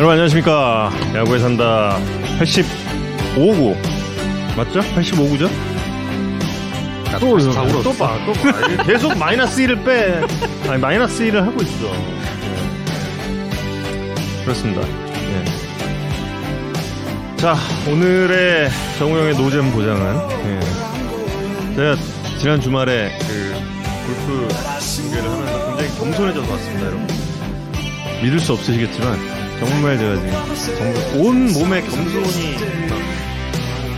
여러분 안녕하십니까 야구에 산다 85구 맞죠? 85구죠? 또 사구로 또 봐, 또 봐. 계속 마이너스 1을 빼. 아니 마이너스 1을 하고 있어. 예. 그렇습니다. 예. 자 오늘의 정우영의 노잼 보장은 예. 제가 지난 주말에 그 골프 중계를 하면서 굉장히 겸손해져서 왔습니다, 여러분. 믿을 수 없으시겠지만 정말 제가 지금 정말 온 몸에 겸손이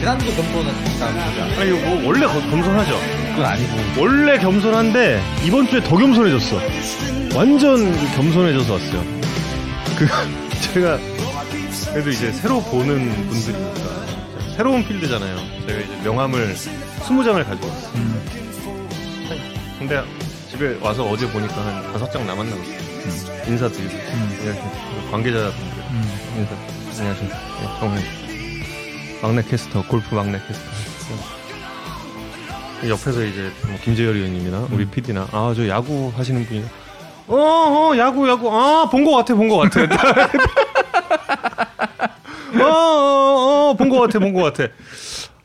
지난주 경고는 일단 아니 뭐 원래 거- 겸손하죠. 그건 아니고 원래 겸손한데 이번 주에 더 겸손해졌어. 완전 겸손해져서 왔어요. 그 제가 그래도 이제 새로 보는 분들이니까 새로운 필드잖아요. 제가 이제 명함을 20장을 가지고 왔어요. 근데 집에 와서 어제 보니까 한 다섯 장 남았나 봤어 요. 인사드리고 이렇게 관계자분들 인사 안녕하십니까. 네, 정우 막내 캐스터 골프 막내 캐스터. 옆에서 이제 뭐 김재열 의원님이나 우리 PD나 아 저 야구 하시는 분이 어, 어 야구 야구. 아 본 거 같아 본 거 같아. 어어본 거 같아 본 거 같아.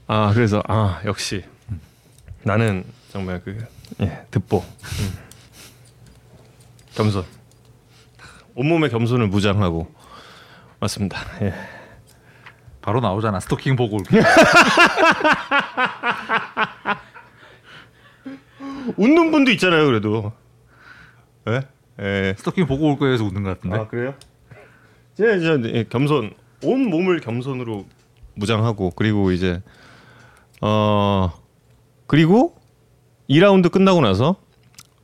아 그래서 아 역시. 나는 정말 그 예, 듣보. 음. 겸손 온몸의 겸손을 무장하고 왔습니다 예. 바로 나오잖아 스토킹 보고 웃는 분도 있잖아요 그래도 예? 예. 스토킹 보고 올 해서 웃는 것 같은데 아 그래요? 제가 이제 예, 겸손 온 몸을 겸손으로 무장하고 그리고 이제 어 그리고 2라운드 끝나고 나서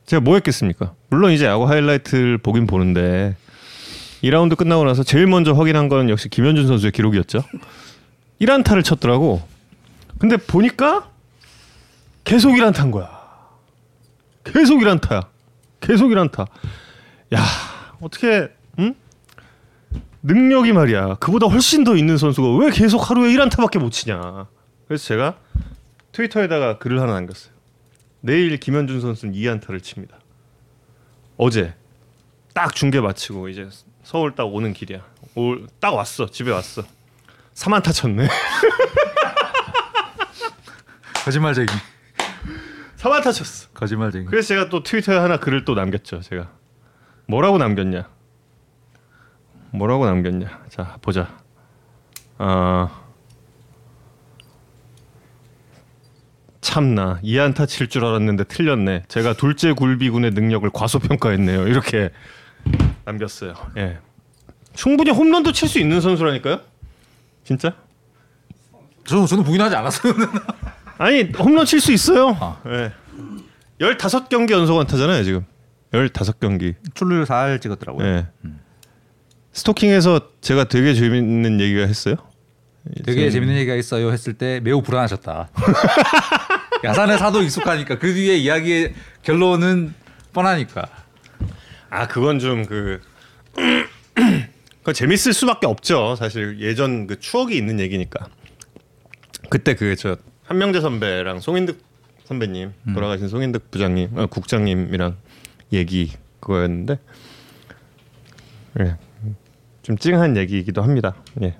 제가 뭐 했겠습니까? 물론 이제 야구 하이라이트를 보긴 보는데 2라운드 끝나고 나서 제일 먼저 확인한 건 역시 김현준 선수의 기록이었죠. 1안타를 쳤더라고. 근데 보니까 계속 1안타인 거야. 계속 1안타야. 계속 1안타. 야, 어떻게 응? 능력이 말이야. 그보다 훨씬 더 있는 선수가 왜 계속 하루에 1안타밖에 못 치냐. 그래서 제가 트위터에다가 글을 하나 남겼어요. 내일 김현준 선수는 2안타를 칩니다. 어제 딱 중계 마치고 이제 서울 딱 오는 길이야. 올, 딱 왔어. 집에 왔어. 3안타 쳤네. 거짓말쟁이 3안타 쳤어. 거짓말쟁이 그래서 제가 또 트위터에 하나 글을 또 남겼죠. 제가 뭐라고 남겼냐? 뭐라고 남겼냐? 자 보자. 아 참나 이안타 칠 줄 알았는데 틀렸네. 제가 둘째 굴비군의 능력을 과소평가했네요. 이렇게 남겼어요. 예. 충분히 홈런도 칠 수 있는 선수라니까요. 진짜? 저는 저는 부인하지 않았어요 아니 홈런 칠 수 있어요. 아. 예. 15경기 연속 안타잖아요, 지금. 15경기. 출루율 4할 찍었더라고요 예. 스토킹에서 제가 되게 재밌는 얘기가 했어요. 되게 저는- 재밌는 얘기가 있어요 했을 때 매우 불안하셨다 야산의 사도 익숙하니까 그 뒤에 이야기의 결론은 뻔하니까 아 그건 좀 그. 그 재밌을 수밖에 없죠. 사실 예전 그 추억이 있는 얘기니까. 그때 그 저 한명재 선배랑 송인득 선배님 돌아가신 송인득 부장님, 어, 국장님이랑 얘기 그거였는데, 예, 좀 찡한 얘기이기도 합니다. 예.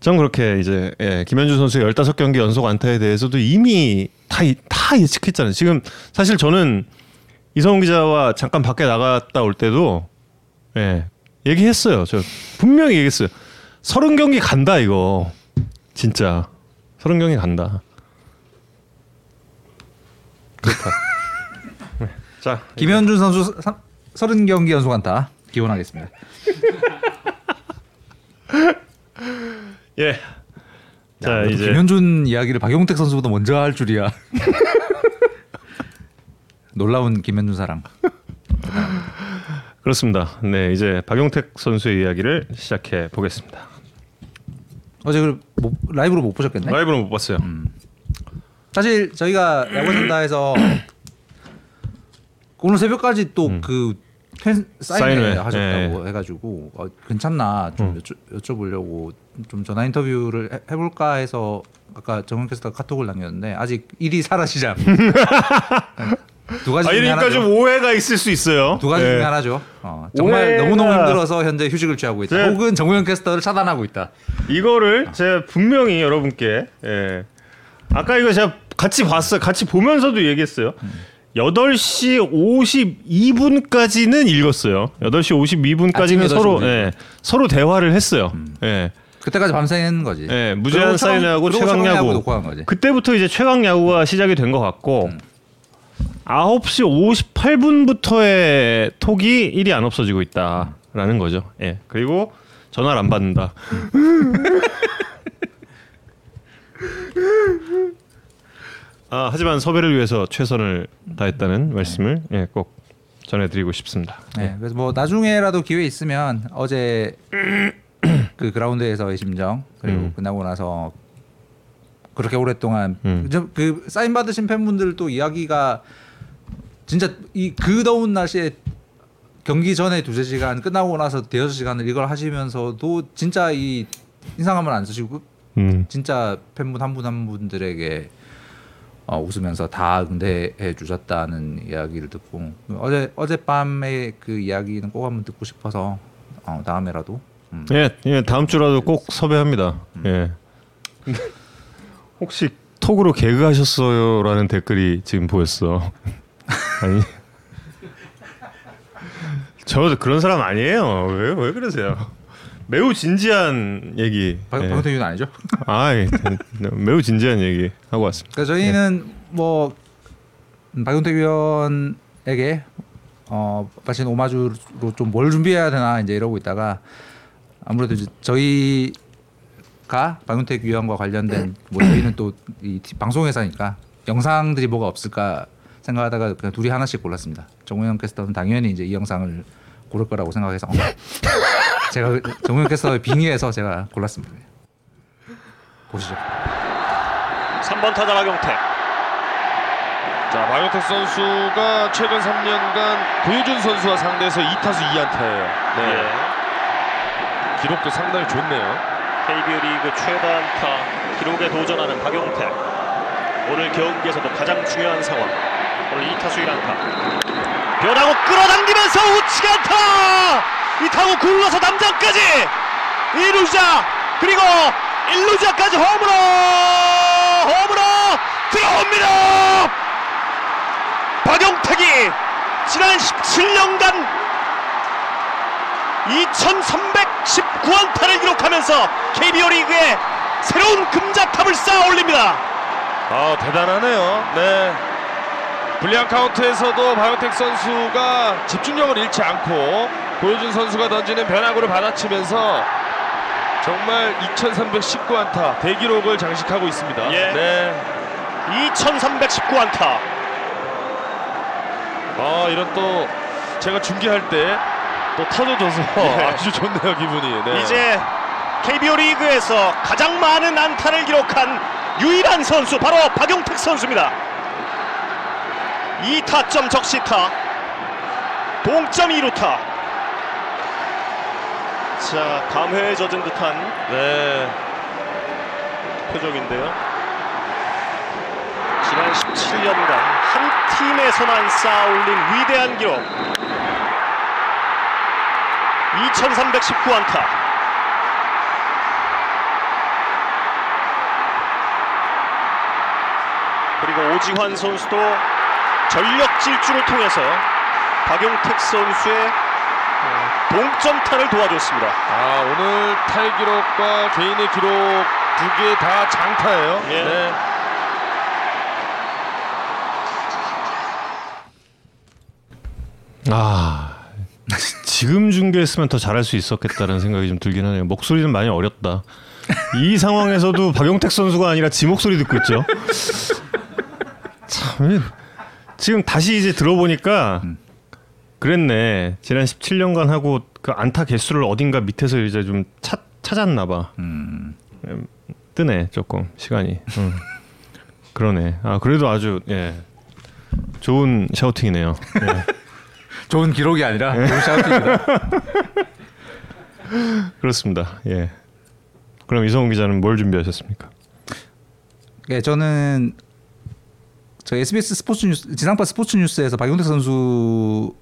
전 그렇게 이제 예, 김현준 선수의 15경기 연속 안타에 대해서도 이미 다, 이- 다 예측했잖아요. 지금 사실 저는 이성훈 기자와 잠깐 밖에 나갔다 올 때도 예, 얘기했어요. 저 분명히 얘기했어요. 30경기 간다 이거. 진짜 30경기 간다. 그렇다. 네. 자, 김현준 선수 30경기 연속 안타 기원하겠습니다 예. 자, 그래도 이제 김현준 이야기를 박용택 선수보다 먼저 할 줄이야. 놀라운 김현준 사랑. 그렇습니다. 네, 이제 박용택 선수의 이야기를 시작해 보겠습니다. 어제 그 못- 라이브로 못 보셨겠네. 라이브는 못 봤어요. 사실 저희가 야구 산다에서 오늘 새벽까지 또그 사인회 사인회, 하셨다고 해가지고 어, 괜찮나 좀 여쭤, 여쭤 보려고 좀 전화 인터뷰를 해, 해볼까 해서 아까 정원 캐스터가 카톡을 남겼는데 아직 일이 사라지지 않고 두 가지 아 이러니까 하나죠. 좀 오해가 있을 수 있어요. 두 가지 예. 중에 하나죠. 어, 정말 오해가- 너무너무 힘들어서 현재 휴직을 취하고 있다. 제- 혹은 정우영 캐스터를 차단하고 있다. 이거를 제가 분명히 여러분께 예. 아까 이거 제가 같이 봤어요. 같이 보면서도 얘기했어요. 8시 52분까지는 읽었어요. 8시 52분까지는 아침 8시 서로 52분. 예, 서로 대화를 했어요. 예. 그때까지 밤새는 거지. 예, 무제한 사인하고 그리고 최강 야구. 그때부터 이제 최강 야구가 시작이 된 것 같고 9시 58분부터의 톡이 일이 안 없어지고 있다라는 거죠. 예. 그리고 전화를 안 받는다. 아, 하지만 섭외를 위해서 최선을 다했다는 말씀을 예, 꼭 전해드리고 싶습니다. 네, 그래서 뭐 나중에라도 기회 있으면 어제 그 그라운드에서의 심정 그리고 음. 끝나고 나서 그렇게 오랫동안 음. 저- 그 사인 받으신 팬분들도 이야기가 진짜 이 그 더운 날씨에 경기 전에 두세 시간 끝나고 나서 대여섯 시간을 이걸 하시면서도 진짜 이 인상함을 안 쓰시고 음. 진짜 팬분 한 분 한 분들에게 어, 웃으면서 다 응대해 주셨다는 이야기를 듣고 어제 어젯밤의 그 이야기는 꼭 한번 듣고 싶어서 어, 다음에라도 음. 예, 예, 다음 주라도 꼭 섭외합니다. 예. 혹시 톡으로 개그 하셨어요라는 댓글이 지금 보였어. 아니. 저 그런 사람 아니에요. 왜 왜 그러세요? 매우 진지한 얘기. 박- 예. 박용택 아니죠? 아, 예. 매우 진지한 얘기 하고 왔습니다. 그래서 저희는 뭐 음, 박용택 위원에게 어 마친 오마주로 좀 뭘 준비해야 되나 이제 이러고 있다가 아무래도 이제 저희 가 박용택 위원과 관련된 뭐 저희는 또 이 방송회사니까 영상들이 뭐가 없을까 생각하다가 그냥 둘이 하나씩 골랐습니다. 정우영 캐스터는 당연히 이제 이 영상을 고를 거라고 생각해서 어, 제가 정우영 캐스터의 빙의해서 제가 골랐습니다. 보시죠. 3번 타자 박용택 자, 박용택 선수가 최근 3년간 고효준 선수와 상대해서 2타수 2안타예요. 네. 예. 기록도 상당히 좋네요. KBO 리그 최다 안타 기록에 도전하는 박용택. 오늘 경기에서도 가장 중요한 상황. 오늘 2타수 1안타. 변하고 끌어당기면서 우측 안타! 이 타구 굴러서 남장까지! 2루자 그리고 1루자까지 홈으로! 홈으로 들어옵니다! 박용택이 지난 17년간 2319안타를 기록하면서 KBO 리그에 새로운 금자탑을 쌓아 올립니다. 아, 대단하네요. 네. 불리한 카운트에서도 박용택 선수가 집중력을 잃지 않고 고효준 선수가 던지는 변화구를 받아치면서 정말 2319안타 대기록을 장식하고 있습니다. 예. 네. 2319안타. 아, 이런 또 제가 중계할 때 또 터져줘서 예. 아주 좋네요, 기분이. 네. 이제 KBO 리그에서 가장 많은 안타를 기록한 유일한 선수 바로 박용택 선수입니다. 2타점 적시타. 동점 2루타. 자, 감회에 젖은 듯한 네. 표정인데요. 지난 17년간 한 팀에서만 쌓아올린 위대한 기록 2319안타 그리고 오지환 선수도 전력 질주를 통해서 박용택 선수의 어, 동점타를 도와줬습니다. 아, 오늘 타의 기록과 개인의 기록 두 개 다 장타예요. 예. 네. 아 지금 중계했으면 더 잘할 수 있었겠다는 생각이 좀 들긴 하네요. 목소리는 많이 어렸다. 이 상황에서도 박용택 선수가 아니라 지 목소리 듣고 있죠. 참 지금 다시 이제 들어보니까 그랬네. 지난 17년간 하고 그 안타 개수를 어딘가 밑에서 이제 좀 찾, 찾았나 봐. 음. 뜨네 조금 시간이. 음. 그러네. 아 그래도 아주 예 좋은 샤우팅이네요. 예. 좋은 기록이 아니라 좋은 샤우팅이다. 그렇습니다. 예. 그럼 이성훈 기자는 뭘 준비하셨습니까? 예, 저는 저 SBS 스포츠 뉴스 지상파 스포츠 뉴스에서 박용택 선수가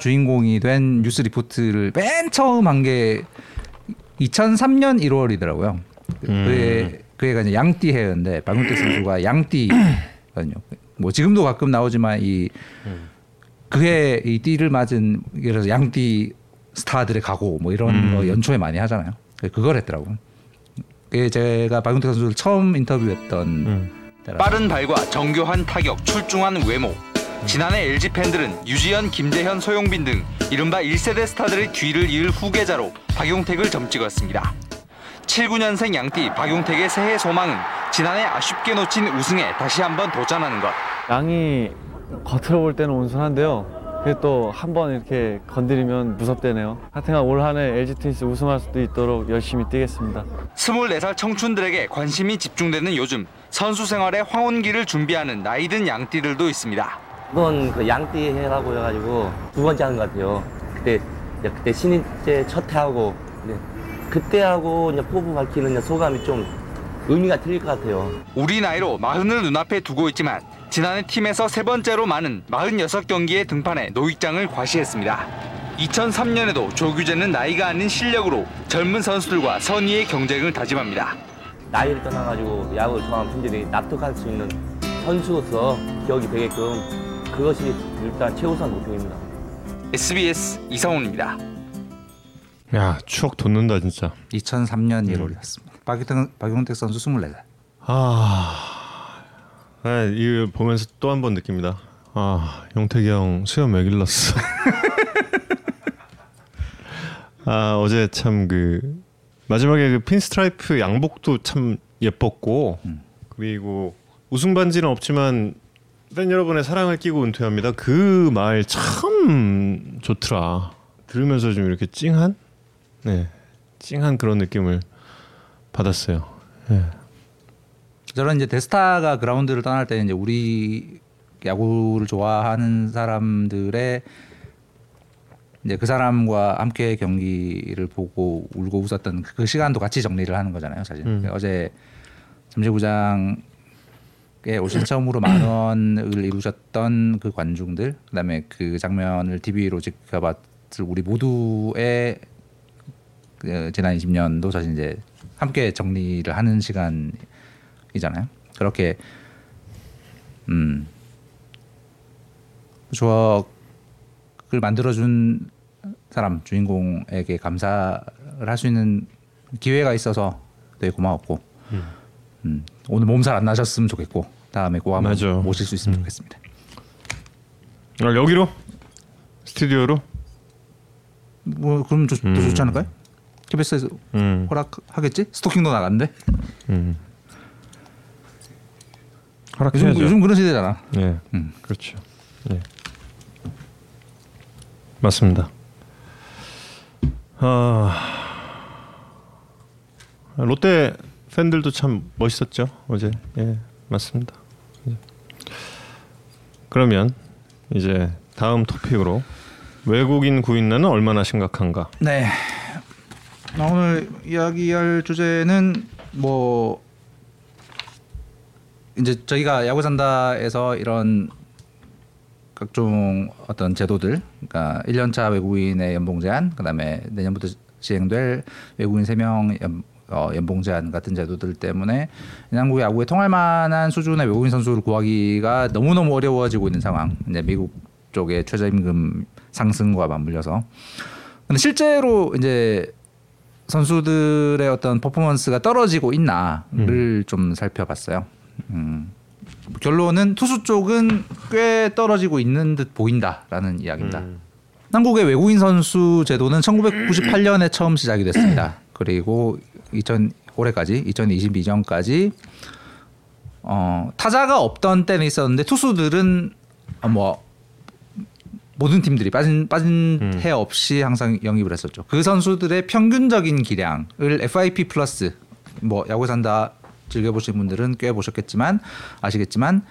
주인공이 된 뉴스 리포트를 맨 처음 한 게 2003년 1월이더라고요. 그게 그애가 이제 양띠 해였는데 박용택 선수가 양띠거든요. 뭐 지금도 가끔 나오지만 이 그해 이 띠를 맞은 예를 들어서 양띠 스타들의 가고 뭐 이런 거 연초에 많이 하잖아요. 그걸 했더라고. 그게 제가 박용택 선수를 처음 인터뷰했던 때라. 빠른 발과 정교한 타격, 출중한 외모. 지난해 LG 팬들은 유지현, 김재현, 소용빈 등 이른바 1세대 스타들의 뒤를 이을 후계자로 박용택을 점찍었습니다. 79년생 양띠 박용택의 새해 소망은 지난해 아쉽게 놓친 우승에 다시 한번 도전하는 것. 양이 겉으로 볼 때는 온순한데요. 그게 또 한 번 이렇게 건드리면 무섭대네요. 하여튼간 올 한 해 LG 트윈스 우승할 수도 있도록 열심히 뛰겠습니다. 24살 청춘들에게 관심이 집중되는 요즘 선수 생활의 황혼기를 준비하는 나이든 양띠들도 있습니다. 이번 그 양띠 해라고 해가지고 두 번째 하는 것 같아요. 그때 그때 신인 때첫 해하고 네. 그때 하고 이제 포부 밝히는 이제 소감이 좀 의미가 틀릴 것 같아요. 우리 나이로 마흔을 눈앞에 두고 있지만 지난해 팀에서 세 번째로 많은 46경기에 등판해 노익장을 과시했습니다. 2003년에도 조규재는 나이가 아닌 실력으로 젊은 선수들과 선의의 경쟁을 다짐합니다. 나이를 떠나가지고 야구를 좋아하는 팬들이 납득할 수 있는 선수로서 기억이 되게끔 그것이 일단 최우선 목표입니다. SBS 이상훈입니다. 야 추억 돋는다 진짜. 2003년 1월이었습니다. 박용택, 박용택 선수 24살. 아, 아 이거 보면서 또 한 번 느낍니다. 아 용택이 형 수염 왜 길렀어? 아 어제 참 그 마지막에 그 pinstripe 양복도 참 예뻤고 그리고 우승 반지는 없지만 팬 여러분의 사랑을 끼고 은퇴합니다. 그 말 참 좋더라. 들으면서 좀 이렇게 찡한 네 찡한 그런 느낌을 받았어요. 예. 저런 이제 데스타가 그라운드를 떠날 때 이제 우리 야구를 좋아하는 사람들의 이제 그 사람과 함께 경기를 보고 울고 웃었던 그 시간도 같이 정리를 하는 거잖아요, 사실. 음. 어제 잠재구장에 올 시즌 처음으로 만 원을 이루셨던 그 관중들, 그다음에 그 장면을 TV로 지켜봤을 우리 모두의 그 지난 20년도 사실 이제 함께 정리를 하는 시간 이잖아요. 그렇게 음 추억을 만들어준 사람 주인공에게 감사를 할 수 있는 기회가 있어서 되게 고마웠고 음, 오늘 몸살 안 나셨으면 좋겠고 다음에 꼭 한번 맞아. 모실 수 있으면 음. 좋겠습니다. 아, 여기로 스튜디오로 뭐 그럼 좋, 더 음. 좋지 않을까요? KBS에서 음, 허락하겠지? 스토킹도 나간대. 음. 요즘 허락해야죠. 요즘 그런 시대잖아. 네, 음. 그렇죠. 네. 맞습니다. 아 롯데 팬들도 참 멋있었죠 어제. 예, 맞습니다. 예. 그러면 이제 다음 토픽으로 외국인 구인난은 얼마나 심각한가? 네. 나 오늘 이야기할 주제는 뭐 이제 저희가 야구 산다에서 이런 각종 어떤 제도들, 그러니까 1년차 외국인의 연봉 제한, 그다음에 내년부터 시행될 외국인 3명 연, 어, 연봉 제한 같은 제도들 때문에 한국 야구에 통할 만한 수준의 외국인 선수를 구하기가 너무너무 어려워지고 있는 상황. 이제 미국 쪽의 최저임금 상승과 맞물려서. 근데 실제로 이제 선수들의 어떤 퍼포먼스가 떨어지고 있나를 좀 살펴봤어요. 음. 결론은 투수 쪽은 꽤 떨어지고 있는 듯 보인다라는 이야기입니다. 한국의 외국인 선수 제도는 1998년에 처음 시작이 됐습니다. 그리고 2000 올해까지 2022년까지 어, 타자가 없던 때는 있었는데 투수들은 어, 뭐 모든 팀들이 빠진 빠진 음. 해 없이 항상 영입을 했었죠. 그 선수들의 평균적인 기량을 FIP 플러스 뭐 야구 산다 즐겨 보신 분들은 꽤 보셨겠지만 아시겠지만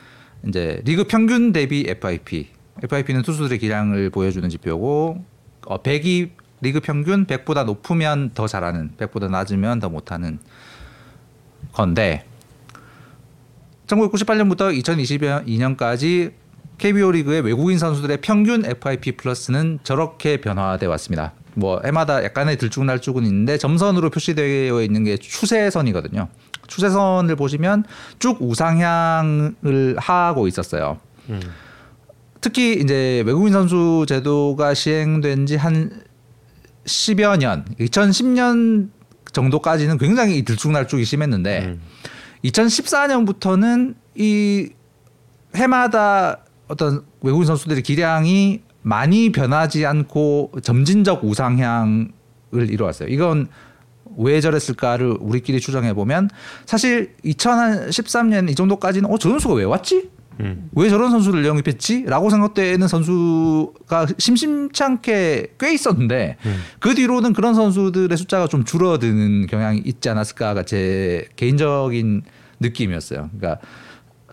이제 리그 평균 대비 FIP FIP는 투수들의 기량을 보여주는 지표고 어, 100이 리그 평균 100보다 높으면 더 잘하는 100보다 낮으면 더 못하는 건데 1998년부터 2022년까지 KBO 리그의 외국인 선수들의 평균 FIP 플러스는 저렇게 변화돼 왔습니다. 뭐 해마다 약간의 들쭉날쭉은 있는데 점선으로 표시되어 있는 게 추세선이거든요. 추세선을 보시면 쭉 우상향을 하고 있었어요. 특히 이제 외국인 선수 제도가 시행된 지 한 10여 년, 2010년 정도까지는 굉장히 이 들쭉날쭉이 심했는데 2014년부터는 이 해마다 어떤 외국인 선수들의 기량이 많이 변하지 않고 점진적 우상향을 이루었어요. 이건 왜 저랬을까를 우리끼리 추정해 보면 사실 2013년 이 정도까지는 어 저 선수가 왜 왔지? 왜 저런 선수를 영입했지? 라고 생각되는 선수가 심심찮게 꽤 있었는데 그 뒤로는 그런 선수들의 숫자가 좀 줄어드는 경향이 있지 않았을까가 제 개인적인 느낌이었어요. 그러니까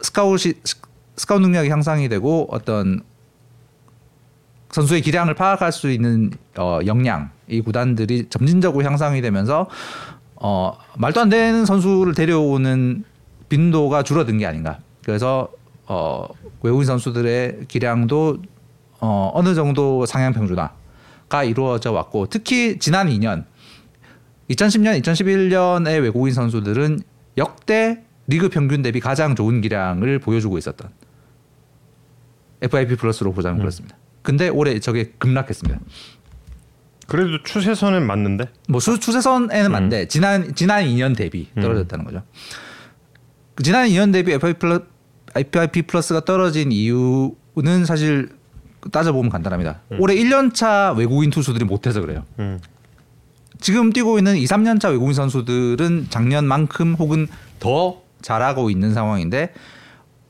스카웃이 스카웃 능력이 향상이 되고 어떤 선수의 기량을 파악할 수 있는 어, 역량 이 구단들이 점진적으로 향상이 되면서 어, 말도 안 되는 선수를 데려오는 빈도가 줄어든 게 아닌가. 그래서 어, 외국인 선수들의 기량도 어, 어느 정도 상향 평준화가 이루어져 왔고 특히 지난 2년 2010년, 2011년의 외국인 선수들은 역대 리그 평균 대비 가장 좋은 기량을 보여주고 있었던 FIP 플러스로 보자면 그렇습니다. 근데 올해 저게 급락했습니다. 그래도 추세선은 맞는데. 뭐 수, 추세선에는 맞는데 지난 지난 2년 대비 떨어졌다는 거죠. 그 지난 2년 대비 FIP, 플러, FIP 플러스가 떨어진 이유는 사실 따져보면 간단합니다. 올해 1년차 외국인 투수들이 못해서 그래요. 음. 지금 뛰고 있는 2, 3년차 외국인 선수들은 작년만큼 혹은 더 잘하고 있는 상황인데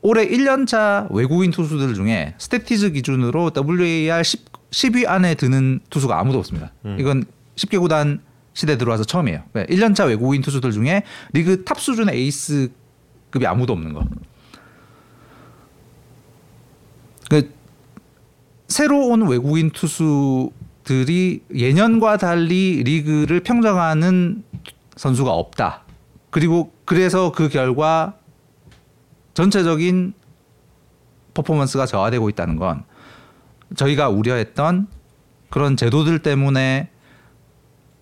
올해 1년차 외국인 투수들 중에 스태티즈 기준으로 WAR 10, 10위 안에 드는 투수가 아무도 없습니다. 이건 10개 구단 시대 들어와서 처음이에요. 1년차 외국인 투수들 중에 리그 탑 수준의 에이스급이 아무도 없는 거. 그 새로 온 외국인 투수들이 예년과 달리 리그를 평정하는 선수가 없다. 그리고 그래서 그 결과 전체적인 퍼포먼스가 저하되고 있다는 건 저희가 우려했던 그런 제도들 때문에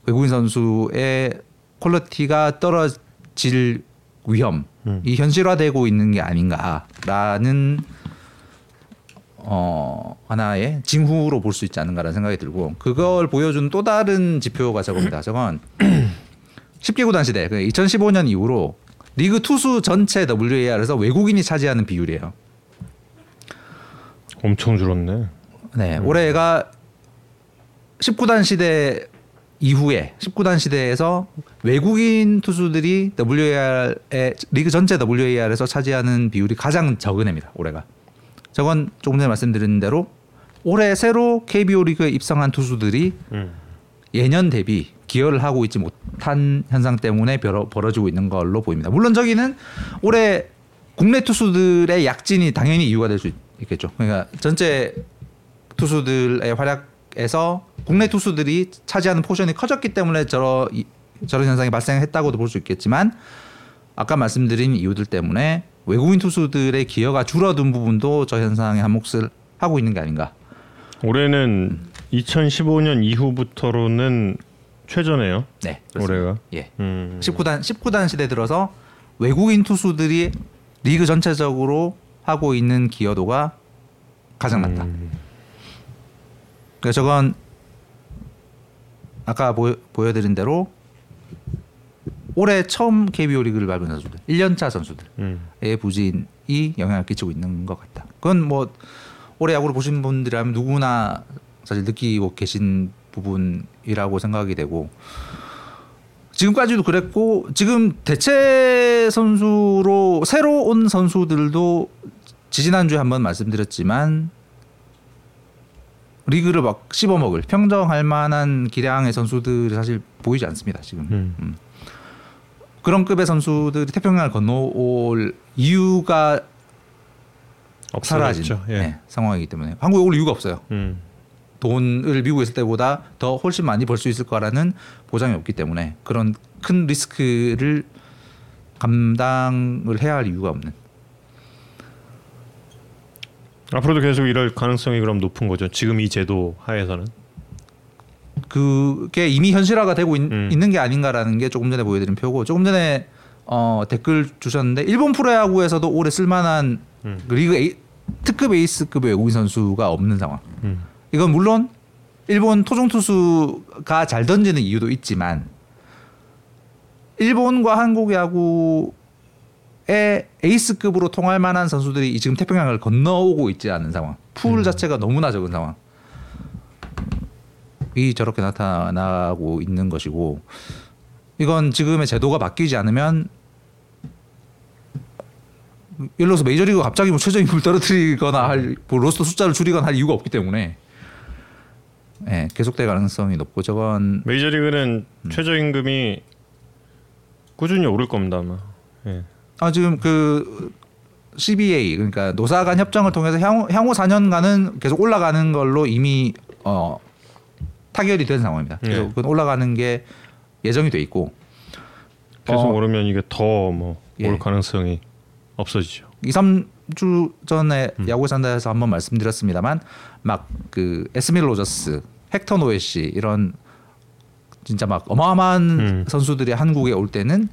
외국인 선수의 quality가 떨어질 위험이 현실화되고 있는 게 아닌가라는 어 하나의 징후로 볼 수 있지 않는가라는 생각이 들고 그걸 보여준 또 다른 지표가 저겁니다. 저건 10개 구단 시대 2015년 이후로 리그 투수 전체 WAR에서 외국인이 차지하는 비율이에요. 엄청 줄었네. 네, 올해가 19단 시대 이후에 19단 시대에서 외국인 투수들이 WAR에 리그 전체 WAR에서 차지하는 비율이 가장 적은 해입니다. 올해가. 저건 조금 전에 말씀드린 대로 올해 새로 KBO 리그에 입성한 투수들이 음. 예년 대비 기여를 하고 있지 못한 현상 때문에 벌어, 벌어지고 있는 걸로 보입니다. 물론 저기는 올해 국내 투수들의 약진이 당연히 이유가 될 수 있겠죠. 그러니까 전체 투수들의 활약에서 국내 투수들이 차지하는 포션이 커졌기 때문에 저러, 이- 저런 현상이 발생했다고도 볼 수 있겠지만 아까 말씀드린 이유들 때문에 외국인 투수들의 기여가 줄어든 부분도 저 현상에 한 몫을 하고 있는 게 아닌가. 올해는 2015년 이후부터로는 최저네요. 네, 그렇습니다. 올해가. 예. 음. 10구단 10구단 시대 들어서 외국인 투수들이 리그 전체적으로 하고 있는 기여도가 가장 낮다. 음. 그러니까 저건 아까 보여, 보여드린 대로 올해 처음 KBO 리그를 밟은 선수들, 1년차 선수들의 음. 부진이 영향을 끼치고 있는 것 같다. 그건 뭐 올해 야구를 보신 분들이라면 누구나 사실 느끼고 계신 부분 이라고 생각이 되고 지금까지도 그랬고 지금 대체 선수로 새로 온 선수들도 지지난주에 한번 말씀드렸지만 리그를 막 씹어먹을 평정할 만한 기량의 선수들이 사실 보이지 않습니다 지금 음. 그런 급의 선수들이 태평양을 건너올 이유가 사라진 없어졌죠. 예. 네, 상황이기 때문에 한국에 올 이유가 없어요 음. 돈을 미국에 있을 때보다 더 훨씬 많이 벌 수 있을 거라는 보장이 없기 때문에 그런 큰 리스크를 감당을 해야 할 이유가 없는 앞으로도 계속 이럴 가능성이 그럼 높은 거죠. 지금 이 제도 하에서는. 그게 이미 현실화가 되고 있, 음. 는게 아닌가라는 게 조금 전에 보여드린 표고 조금 전에 어, 댓글 주셨는데 일본 프로야구에서도 올해 쓸만한 음. 그 리그 에이, 특급 에이스급의 외국인 선수가 없는 상황. 음. 이건 물론 일본 토종 투수가 잘 던지는 이유도 있지만 일본과 한국 야구의 에이스급으로 통할 만한 선수들이 이 지금 태평양을 건너오고 있지 않은 상황. 풀 자체가 너무나 적은 상황. 이 저렇게 나타나고 있는 것이고 이건 지금의 제도가 바뀌지 않으면 예를 들어서 메이저리그 갑자기 뭐 최저임금을 떨어뜨리거나 할 뭐 로스터 숫자를 줄이거나 할 이유가 없기 때문에 예, 계속될 가능성이 높고 저건 메이저리그는 음. 최저임금이 꾸준히 오를 겁니다 아마. 예. 아 지금 그 CBA 그러니까 노사 간 협정을 통해서 향후 향후 4년간은 계속 올라가는 걸로 이미 어 타결이 된 상황입니다. 네. 그건 올라가는 게 예정이 돼 있고 계속 어. 오르면 이게 더뭐올 예. 가능성이 없어지죠. 2, 3주 전에 음. 야구 산다에서 한번 말씀드렸습니다만 막 그 에스밀 로저스, 헥터 노에시 이런 진짜 막 어마어마한 음. 선수들이 한국에 올 때는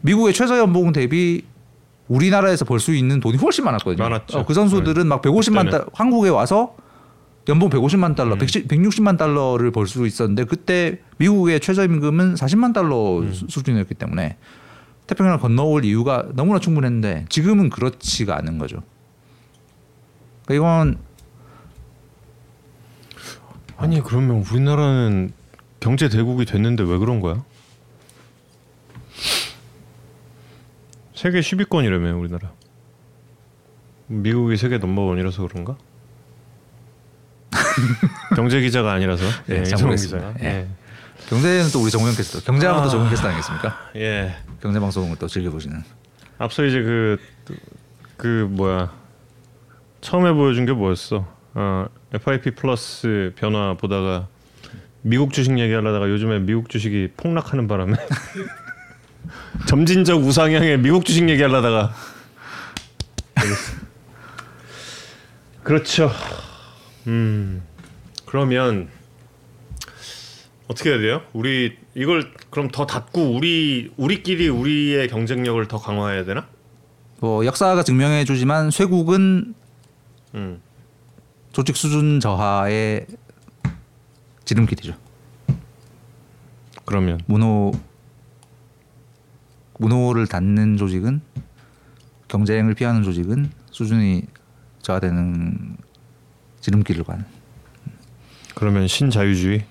미국의 최저 연봉 대비 우리나라에서 벌 수 있는 돈이 훨씬 많았거든요. 많았죠. 어, 그 선수들은 막 150만 그때는. 달 한국에 와서 연봉 150만 달러, 음. 110, 160만 달러를 벌 수 있었는데 그때 미국의 최저임금은 40만 달러 음. 수- 수준이었기 때문에 태평양을 건너올 이유가 너무나 충분했는데 지금은 그렇지가 않은 거죠. 그러니까 이건 아니 그러면 우리나라는 경제 대국이 됐는데 왜 그런 거야? 세계 10위권이라며 우리나라. 미국이 세계 넘버원이라서 그런가? 경제 기자가 아니라서. 예, 예, 잘 이성훈 모르겠습니다. 기자가. 예. 경제는 또 우리 정우영 캐스터, 경제하면 또 아. 정우영 캐스터 아니겠습니까? 예. 경제 방송을 또 즐겨 보시는. 앞서 이제 그, 그 뭐야 처음에 보여준 게 뭐였어? 어, FIP 플러스 변화 보다가 미국 주식 얘기하려다가 요즘에 미국 주식이 폭락하는 바람에 점진적 우상향의 미국 주식 얘기하려다가 그렇죠. 음 그러면 어떻게 해야 돼요? 우리 이걸 그럼 더 닫고 우리 우리끼리 우리의 경쟁력을 더 강화해야 되나? 뭐 역사가 증명해 주지만 쇠국은 음. 조직 수준 저하의 지름길이죠. 그러면 문호 문호를 닫는 조직은 경쟁을 피하는 조직은 수준이 저하되는 지름길을 가는. 그러면 신자유주의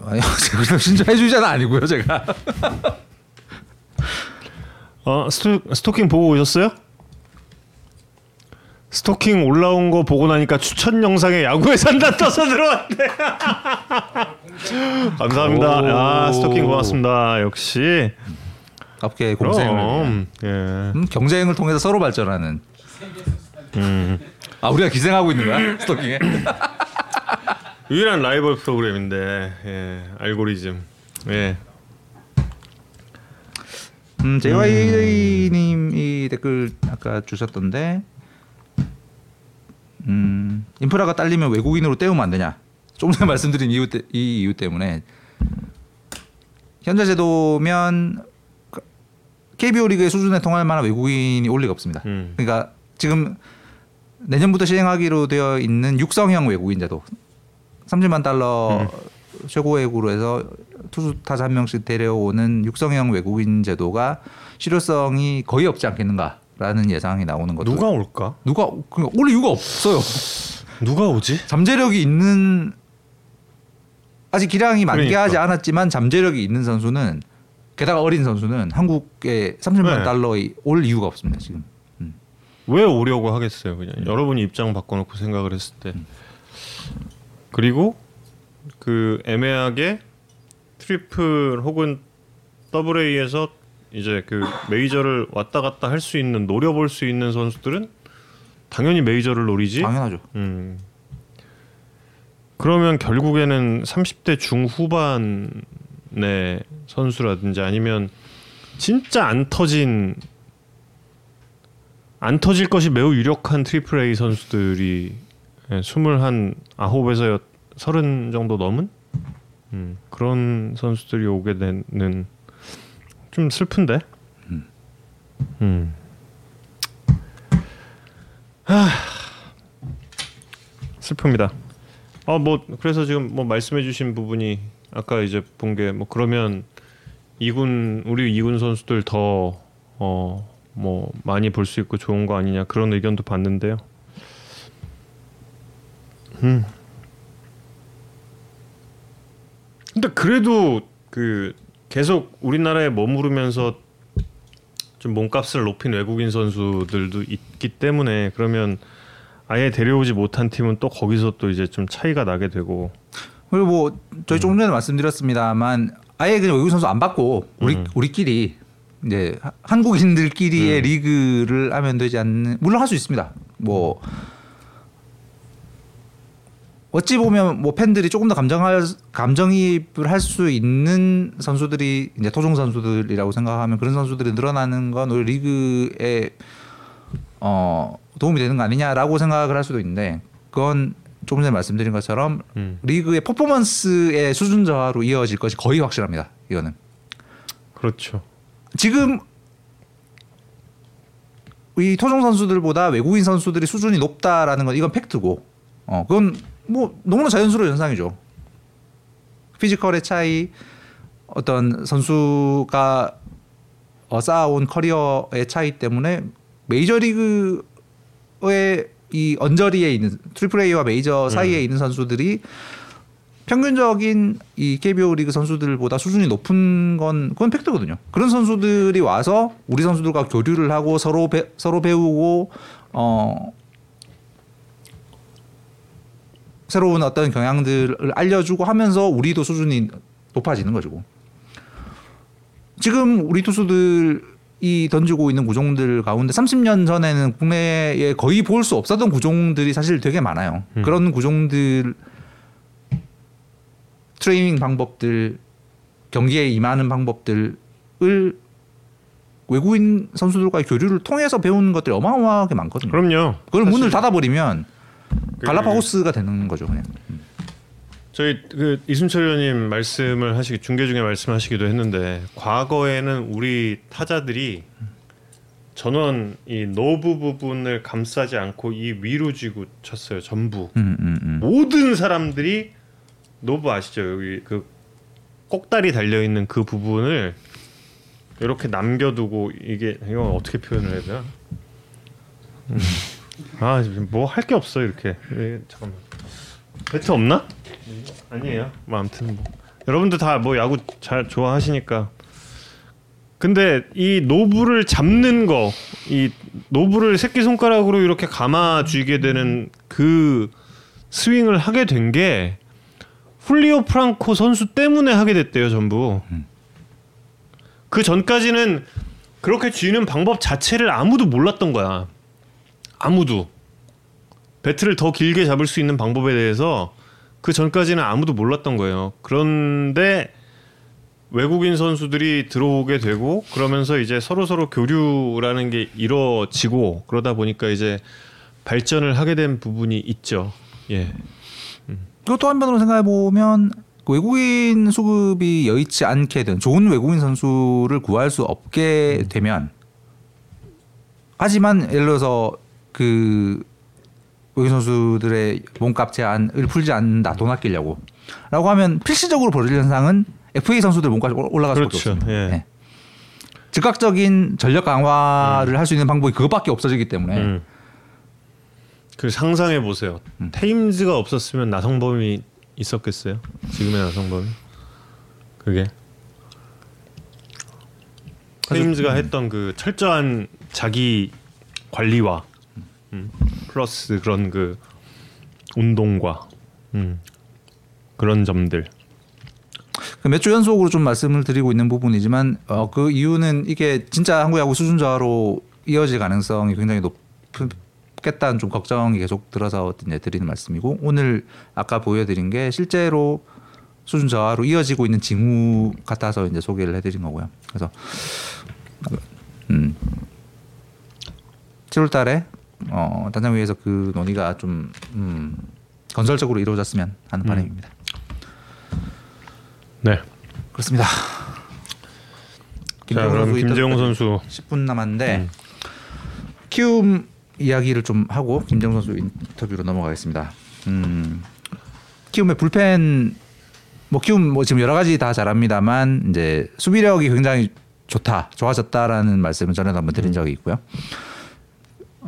아니요, 제가 신자유주의자는 아니고요, 제가. 어 스토, 스토킹 보고 오셨어요? 스토킹 올라온 거 보고 나니까 추천 영상에 야구에 산다 떠서 들어왔네. 감사합니다. 오. 아 스토킹 고맙습니다. 역시 공생을 그럼 예. 음, 경쟁을 통해서 서로 발전하는. 음. 아 우리가 기생하고 있는 거야 스토킹에? 유일한 라이벌 프로그램인데 예. 알고리즘 예. 음, JY님이 댓글 아까 주셨던데, 음, 인프라가 딸리면 외국인으로 때우면 안 되냐? 좀 전에 말씀드린 이유 때, 이 이유 때문에 현재 제도면 KBO 리그의 수준에 통할 만한 외국인이 올 리가 없습니다. 음. 그러니까 지금 내년부터 시행하기로 되어 있는 육성형 외국인 제도 30만 달러 최고액으로 해서 투수 타자 한 명씩 데려오는 육성형 외국인 제도가 실효성이 거의 없지 않겠는가 라는 예상이 나오는 것도 누가 올까? 누가 그올 이유가 없어요. 누가 오지? 잠재력이 있는 아직 기량이 만개하지 그러니까. 않았지만 잠재력이 있는 선수는 게다가 어린 선수는 한국에 30만 네. 달러에 올 이유가 없습니다 지금. 왜 오려고 하겠어요 그냥 여러분이 입장 바꿔놓고 생각을 했을 때 그리고 그 애매하게 triple 혹은 double A에서 이제 그 메이저를 왔다 갔다 할 수 있는 노려볼 수 있는 선수들은 당연히 메이저를 노리지 당연하죠. 음. 그러면 결국에는 30대 중후반의 선수라든지 아니면 진짜 안 터진 안 터질 것이 매우 유력한 Triple A 선수들이 예, 스물 한 아홉에서 서른 정도 넘은 음, 그런 선수들이 오게 되는 좀 슬픈데. 음. 하, 슬픕니다. 어뭐 그래서 지금 뭐 말씀해주신 부분이 아까 이제 본 게 뭐 그러면 이군 우리 이군 선수들 더 어 뭐 많이 볼 수 있고 좋은 거 아니냐 그런 의견도 봤는데요. 음. 근데 그래도 그 계속 우리나라에 머무르면서 좀 몸값을 높인 외국인 선수들도 있기 때문에 그러면 아예 데려오지 못한 팀은 또 거기서 또 이제 좀 차이가 나게 되고 그리고 뭐 저희 조금 전에 말씀드렸습니다만 아예 그냥 외국 선수 안 받고 우리 음. 우리끼리 이제 하- 한국인들끼리의 리그를 하면 되지 않는 물론 할 수 있습니다. 뭐 어찌 보면 뭐 팬들이 조금 더 감정할 감정이입을 할 수 있는 선수들이 이제 토종 선수들이라고 생각하면 그런 선수들이 늘어나는 건 오히려 리그에 어 도움이 되는 거 아니냐라고 생각을 할 수도 있는데 그건 조금 전에 말씀드린 것처럼 음. 리그의 퍼포먼스의 수준 저하로 이어질 것이 거의 확실합니다. 이거는 그렇죠. 지금 이 토종 선수들보다 외국인 선수들이 수준이 높다라는 건 이건 팩트고, 어 그건 뭐 너무나 자연스러운 현상이죠. physical의 차이, 어떤 선수가 어, 쌓아온 커리어의 차이 때문에 메이저리그의 이 언저리에 있는 Triple A와 메이저 사이에 있는 선수들이 평균적인 이 KBO 리그 선수들보다 수준이 높은 건 그건 팩트거든요. 그런 선수들이 와서 우리 선수들과 교류를 하고 서로 배, 서로 배우고 어 새로운 어떤 경향들을 알려주고 하면서 우리도 수준이 높아지는 거죠. 지금 우리 투수들이 던지고 있는 구종들 가운데 30년 전에는 국내에 거의 볼 수 없었던 구종들이 사실 되게 많아요. 음. 그런 구종들 트레이닝 방법들 경기에 임하는 방법들을 외국인 선수들과의 교류를 통해서 배우는 것들이 어마어마하게 많거든요. 그럼요. 그걸 문을 사실 닫아버리면 그- 갈라파고스가 되는 거죠, 그냥. 저희 그 이순철 위원님 말씀을 하시기 중계 중에 말씀하시기도 했는데 과거에는 우리 타자들이 전원 이 knob 부분을 감싸지 않고 이 위로 쥐고 쳤어요 전부 음, 음, 음. 모든 사람들이 knob 아시죠 여기 그 꼭다리 달려 있는 그 부분을 이렇게 남겨두고 이게 이거 어떻게 표현을 해야 되나? 음. 아뭐 할 게 없어 이렇게 예, 잠깐만 배트 없나? 아니에요. 뭐 아무튼 뭐 여러분들 다뭐 야구 잘 좋아하시니까. 근데 이 knob를 잡는 거, 이 knob를 새끼 손가락으로 이렇게 감아 쥐게 되는 그 스윙을 하게 된 게 훌리오 프랑코 선수 때문에 하게 됐대요, 전부. 그 전까지는 그렇게 쥐는 방법 자체를 아무도 몰랐던 거야. 아무도. 배트를 더 길게 잡을 수 있는 방법에 대해서 그 전까지는 아무도 몰랐던 거예요. 그런데 외국인 선수들이 들어오게 되고 그러면서 이제 서로 서로 교류라는 게 이루어지고 그러다 보니까 이제 발전을 하게 된 부분이 있죠. 예. 그리고 또 한편으로 생각해 보면 외국인 수급이 여의치 않게 된 좋은 외국인 선수를 구할 수 없게 되면 하지만 예를 들어서 그 외국인 선수들의 몸값 제한을 풀지 않는다 돈 아끼려고 라고 하면 필시적으로 벌어질 현상은 FA 선수들 몸값이 올- 올라갈 수밖에 그렇죠. 없습니다. 예. 네. 즉각적인 전력 강화를 할수 있는 방법이 그것밖에 없어지기 때문에 음. 그 상상해 보세요. 음. 테임즈가 없었으면 나성범이 있었겠어요? 지금의 나성범이? 그게 테임즈가 했던 그 철저한 자기 관리와 음, 플러스 그런 그 운동과 음, 그런 점들. 그몇주 연속으로 좀 말씀을 드리고 있는 부분이지만 어, 그 이유는 이게 진짜 한국 야구 수준 저하로 이어질 가능성이 굉장히 높겠다는 좀 걱정이 계속 들어서 이제 드리는 말씀이고 오늘 아까 보여드린 게 실제로 수준 저하로 이어지고 있는 징후 같아서 이제 소개를 해드린 거고요. 그래서 음. 7월달에 어, 단장회에서 그 논의가 좀 음, 건설적으로 이루어졌으면 하는 바람입니다. 네. 그렇습니다. 자, 그럼 인터뷰 선수 10분 남았는데 키움 이야기를 좀 하고 김재용 선수 인터뷰로 넘어가겠습니다. 음, 키움의 불펜 뭐 키움 뭐 지금 여러 가지 다 잘합니다만 이제 수비력이 굉장히 좋다, 좋아졌다라는 말씀을 전에도 한번 드린 적이 있고요.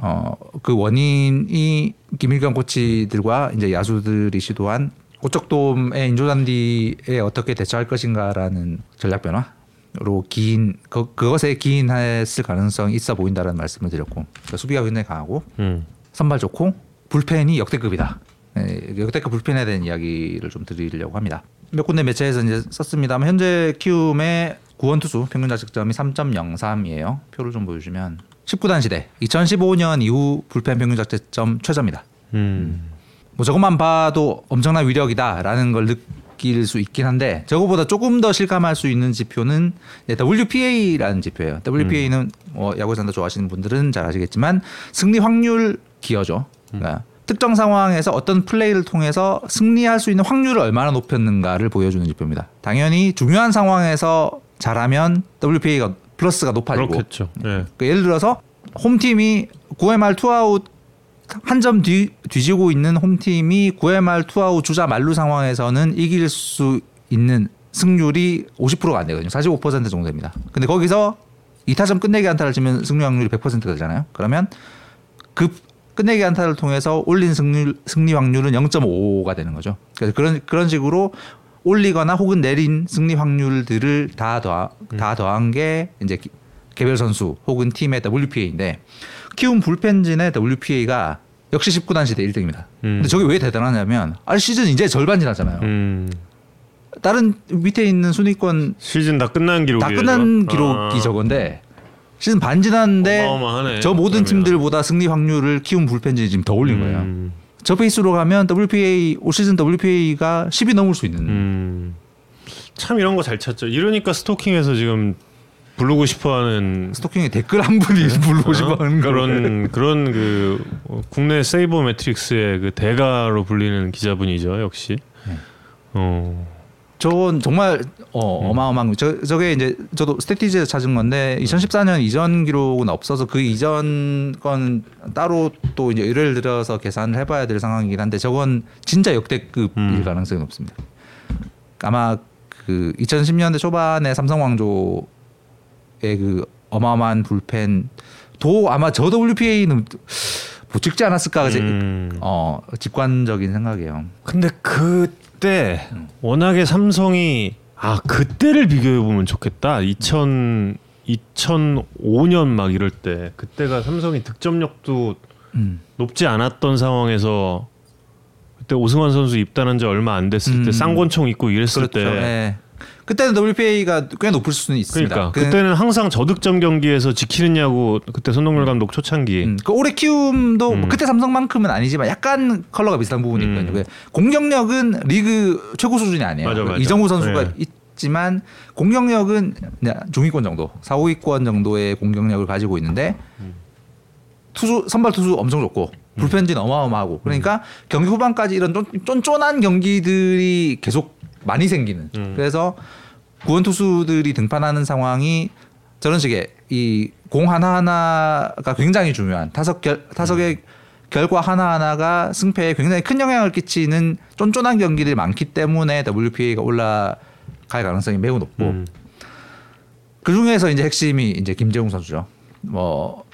어, 그 원인이 김일경 코치들과 이제 야수들이 시도한 고척돔의 인조잔디에 어떻게 대처할 것인가라는 전략 변화로 기인 그, 그것에 기인했을 가능성이 있어 보인다라는 말씀을 드렸고 그러니까 수비가 굉장히 강하고 음. 선발 좋고 불펜이 역대급이다. 예, 역대급 불펜에 대한 이야기를 좀 드리려고 합니다. 몇 군데 매체에서 이제 썼습니다만 현재 키움의 구원 투수 평균 자책점이 3.03이에요. 표를 좀 보여주면 19단 시대 2015년 이후 불펜 평균 자책점 최저입니다. 음. 뭐 저것만 봐도 엄청난 위력이다라는 걸 느낄 수 있긴 한데 저거보다 조금 더 실감할 수 있는 지표는 이제 WPA라는 지표예요. WPA는 뭐 야구 산다 좋아하시는 분들은 잘 아시겠지만 승리 확률 기여죠. 그러니까 특정 상황에서 어떤 플레이를 통해서 승리할 수 있는 확률을 얼마나 높였는가를 보여주는 지표입니다. 당연히 중요한 상황에서 잘하면 WPA가 플러스가 높아지고 그렇겠죠. 예. 그 예를 들어서 홈팀이 9회 말 투아웃 한 점 뒤지고 있는 홈팀이 9회 말 투아웃 주자 만루 상황에서는 이길 수 있는 승률이 50%가 안 되거든요. 45% 정도 됩니다. 근데 거기서 2타점 끝내기 안타를 치면 승리 확률이 100%가 되잖아요. 그러면 그 끝내기 안타를 통해서 올린 승률, 승리 확률은 0.5가 되는 거죠. 그래서 그런 그런 식으로 올리거나 혹은 내린 승리 확률들을 다 더하, 다 더한 게 이제 기- 개별 선수 혹은 팀의 WPA인데 키움 불펜진의 WPA가 역시 19단 시대 1등입니다. 음. 근데 저게 왜 대단하냐면 아 시즌 이제 절반 지났잖아요. 음. 다른 밑에 있는 순위권 시즌 다 끝난 기록이 다 끝난 기록이 저건데 시즌 반 지났는데 어마어마하네. 저 모든. 팀들보다 승리 확률을 키움 불펜진이 지금 더 올린 거예요. 음. 저 페이스로 가면 WPA 올 시즌 WPA가 10이 넘을 수 있는 음. 참 이런 거 잘 찾죠. 이러니까 스톡킹에서 지금 부르고 싶어하는 스톡킹에 댓글 한 분이 부르고 싶어하는 어? 그런 그런 그런 그 어, 국내 sabermetrics의 그 대가로 불리는 기자분이죠 역시. 네. 어. 저건 정말 어, 음. 어마어마한 거. 저 저게 이제 저도 스태티지에서 찾은 건데 2014년 이전 기록은 없어서 그 이전 건 따로 또 이제 예를 들어서 계산을 해봐야 될 상황이긴 한데 저건 진짜 역대급일 음. 가능성이 높습니다. 아마 그 2010년대 초반에 삼성 왕조의 그 어마어마한 불펜 도 아마 저 WPA는 못 찍지 않았을까 제- 음. 어 직관적인 생각이에요. 근데 그 때 음. 워낙에 삼성이 아 그때를 비교해 보면 좋겠다. 2000 2005년 막 이럴 때 그때가 삼성이 득점력도 음. 높지 않았던 상황에서 그때 오승환 선수 입단한 지 얼마 안 됐을 때 음. 쌍권총 입고 이랬을 그렇죠. 때 예. 그때는 WPA가 꽤 높을 수는 있습니다. 그러니까 그, 그때는 항상 저득점 경기에서 지키느냐고 그때 손동열 감독 초창기 음, 그 올해 키움도 뭐 음. 그때 삼성만큼은 아니지만 약간 컬러가 비슷한 부분이 음. 있거든요. 그 공격력은 리그 최고 수준이 아니에요. 맞아, 그 맞아. 이정우 선수가 네. 있지만 공격력은 그냥 중위권 정도, 4, 5위권 정도의 공격력을 가지고 있는데 음. 투수 선발 투수 엄청 좋고 불펜진 어마어마하고 그러니까 경기 후반까지 이런 쫀, 쫀쫀한 경기들이 계속 많이 생기는 음. 그래서 구원 투수들이 등판하는 상황이 저런 식의 이 공 하나 하나가 굉장히 중요한 타석 결 타석의 결과 하나 하나가 승패에 굉장히 큰 영향을 끼치는 쫀쫀한 경기들이 많기 때문에 WPA가 올라갈 가능성이 매우 높고 음. 그 중에서 이제 핵심이 이제 김재웅 선수죠. 뭐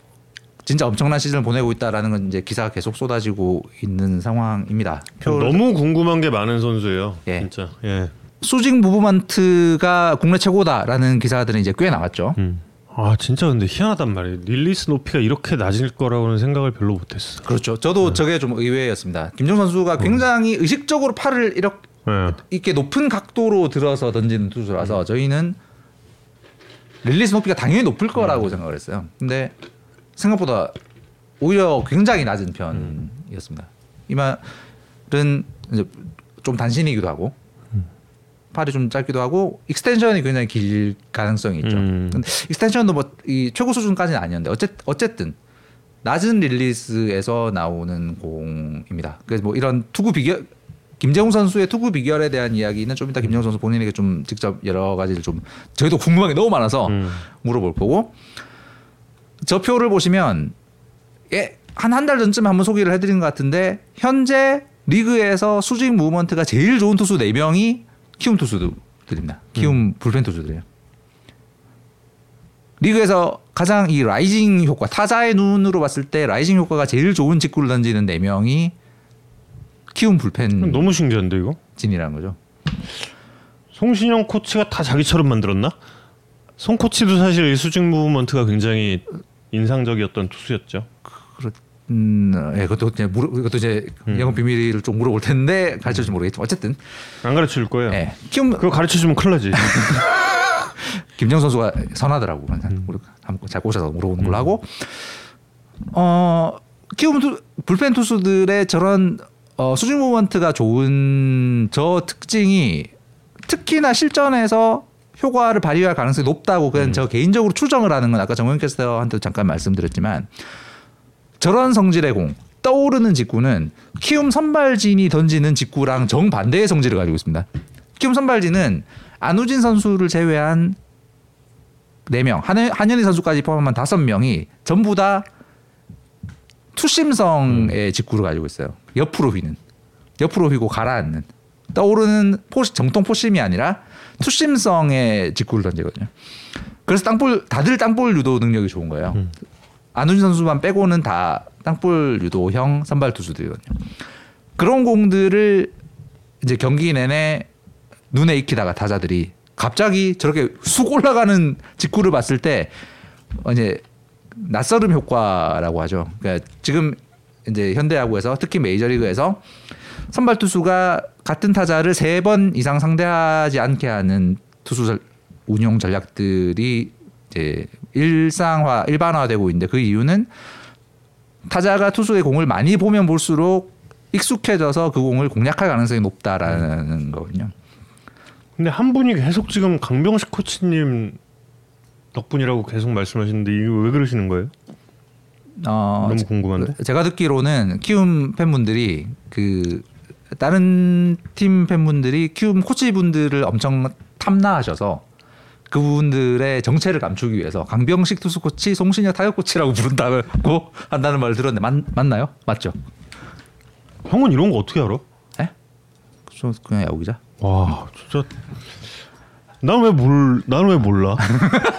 진짜 엄청난 시즌을 보내고 있다라는 건 이제 기사가 계속 쏟아지고 있는 상황입니다. 너무 궁금한 게 많은 선수예요. 예. 진짜. 예. 수직 movement가 국내 최고다라는 기사들은 이제 꽤 나왔죠. 음. 아 진짜 근데 희한하단 말이에요. release 높이가 이렇게 낮을 거라고는 생각을 별로 못했어. 그렇죠. 저도 저게 좀 의외였습니다. 김재웅 선수가 굉장히 의식적으로 팔을 이렇게 예. 이렇게 높은 각도로 들어서 던지는 투수라서 저희는 release 높이가 당연히 높을 거라고 생각을 했어요. 근데 생각보다 오히려 굉장히 낮은 편이었습니다. 이 말은 이제 좀 단신이기도 하고 팔이 좀 짧기도 하고 extension이 굉장히 길 가능성이 있죠. 음. 근데 extension도 뭐 이 최고 수준까지는 아니었는데 어쨌 어쨌든 낮은 release에서 나오는 공입니다. 그래서 뭐 이런 투구 비결 김재웅 선수의 투구 비결에 대한 이야기는 좀 이따 김재웅 선수 본인에게 좀 직접 여러 가지를 좀 저희도 궁금한 게 너무 많아서 음. 물어볼 거고 저 표를 보시면 예, 한 한 달 전쯤에 한번 소개를 해드린 것 같은데 현재 리그에서 수직 movement가 제일 좋은 투수 4명이 키움 투수들입니다. 키움 불펜 투수들이에요. 리그에서 가장 이 rising 효과 타자의 눈으로 봤을 때 rising 효과가 제일 좋은 직구를 던지는 4명이 키움 불펜 너무 신기한데 이거? 진이라는 거죠. 송신영 코치가 다 자기처럼 만들었나? 송 코치도 사실 이 수직 movement가 굉장히 인상적이었던 투수였죠. 음, 예, 그것도 이제 물어, 그것도 이제 영업 비밀을 좀 물어볼 텐데 가르쳐 줄지 모르겠지만 어쨌든 안 가르쳐 줄 거예요. 예, 키움 그거 가르쳐 주면 큰일 나지. 김재웅 선수가 선하더라고. 우리 한번 잘 꼬셔서 물어보는 걸로 하고 어 키움 투, 불펜 투수들의 저런 어, 수직 movement가 좋은 저 특징이 특히나 실전에서 효과를 발휘할 가능성이 높다고 그냥 저 개인적으로 추정을 하는 건 아까 정현 캐스터한테도 잠깐 말씀드렸지만 저런 성질의 공 떠오르는 직구는 키움 선발진이 던지는 직구랑 정반대의 성질을 가지고 있습니다. 키움 선발진은 안우진 선수를 제외한 4명, 한현희 선수까지 포함한 5명이 전부 다 투심성의 직구를 가지고 있어요. 옆으로 휘는. 옆으로 휘고 가라앉는. 떠오르는 포 정통 포심이 아니라 투심성의 직구를 던지거든요. 그래서 땅볼 다들 땅볼 유도 능력이 좋은 거예요. 안우진 선수만 빼고는 다 땅볼 유도형 선발 투수들이거든요. 그런 공들을 이제 경기 내내 눈에 익히다가 타자들이 갑자기 저렇게 쑥 올라가는 직구를 봤을 때 어, 이제 낯설음 효과라고 하죠. 그러니까 지금 이제 현대야구에서 특히 메이저리그에서 선발 투수가 같은 타자를 세 번 이상 상대하지 않게 하는 투수 전- 운용 전략들이 이제 일상화 일반화되고 있는데 그 이유는 타자가 투수의 공을 많이 보면 볼수록 익숙해져서 그 공을 공략할 가능성이 높다라는 거거든요. 근데 한 분이 계속 지금 강병식 코치님 덕분이라고 계속 말씀하시는데 이거 왜 그러시는 거예요? 어, 너무 궁금한데. 제가 듣기로는 키움 팬분들이 그 다른 팀 팬분들이 키움 코치분들을 엄청 탐나하셔서 그분들의 정체를 감추기 위해서 강병식 투수 코치, 송신혁 타격 코치라고 부른다고 한다는 말을 들었는데 맞, 맞나요? 맞죠? 형은 이런 거 어떻게 알아? 예? 저 그냥 야구 기자. 와 진짜 난왜 몰, 나는 왜 몰라?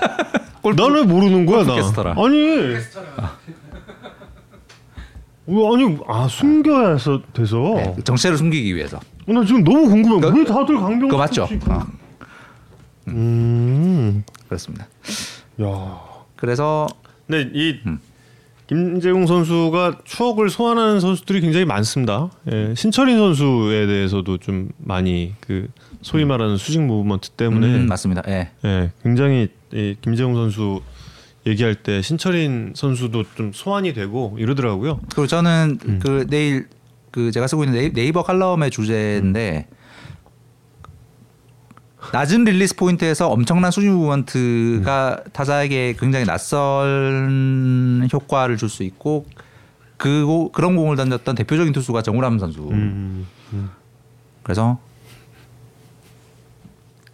난왜 모르는 거야 나? 아니 왜 아니 아 숨겨야 해서 돼서 네, 정체를 숨기기 위해서. 나 지금 너무 궁금해 그거- 왜 다들 강병식 그거 맞죠? 어, 음, 그렇습니다. 야. 그래서 근데 이 음. 김재웅 선수가 추억을 소환하는 선수들이 굉장히 많습니다. 예, 신철인 선수에 대해서도 좀 많이 그 소위 말하는 수직 movement 때문에 음, 맞습니다. 예. 예, 굉장히 이 김재웅 선수 얘기할 때 신철인 선수도 좀 소환이 되고 이러더라고요. 그리고 저는 음. 그 내일 그 제가 쓰고 있는 네이- 네이버 칼럼의 주제인데 낮은 release point에서 엄청난 수직 movement가 타자에게 굉장히 낯선 효과를 줄 수 있고 그 고- 그런 공을 던졌던 대표적인 투수가 정우람 선수. 음, 그래서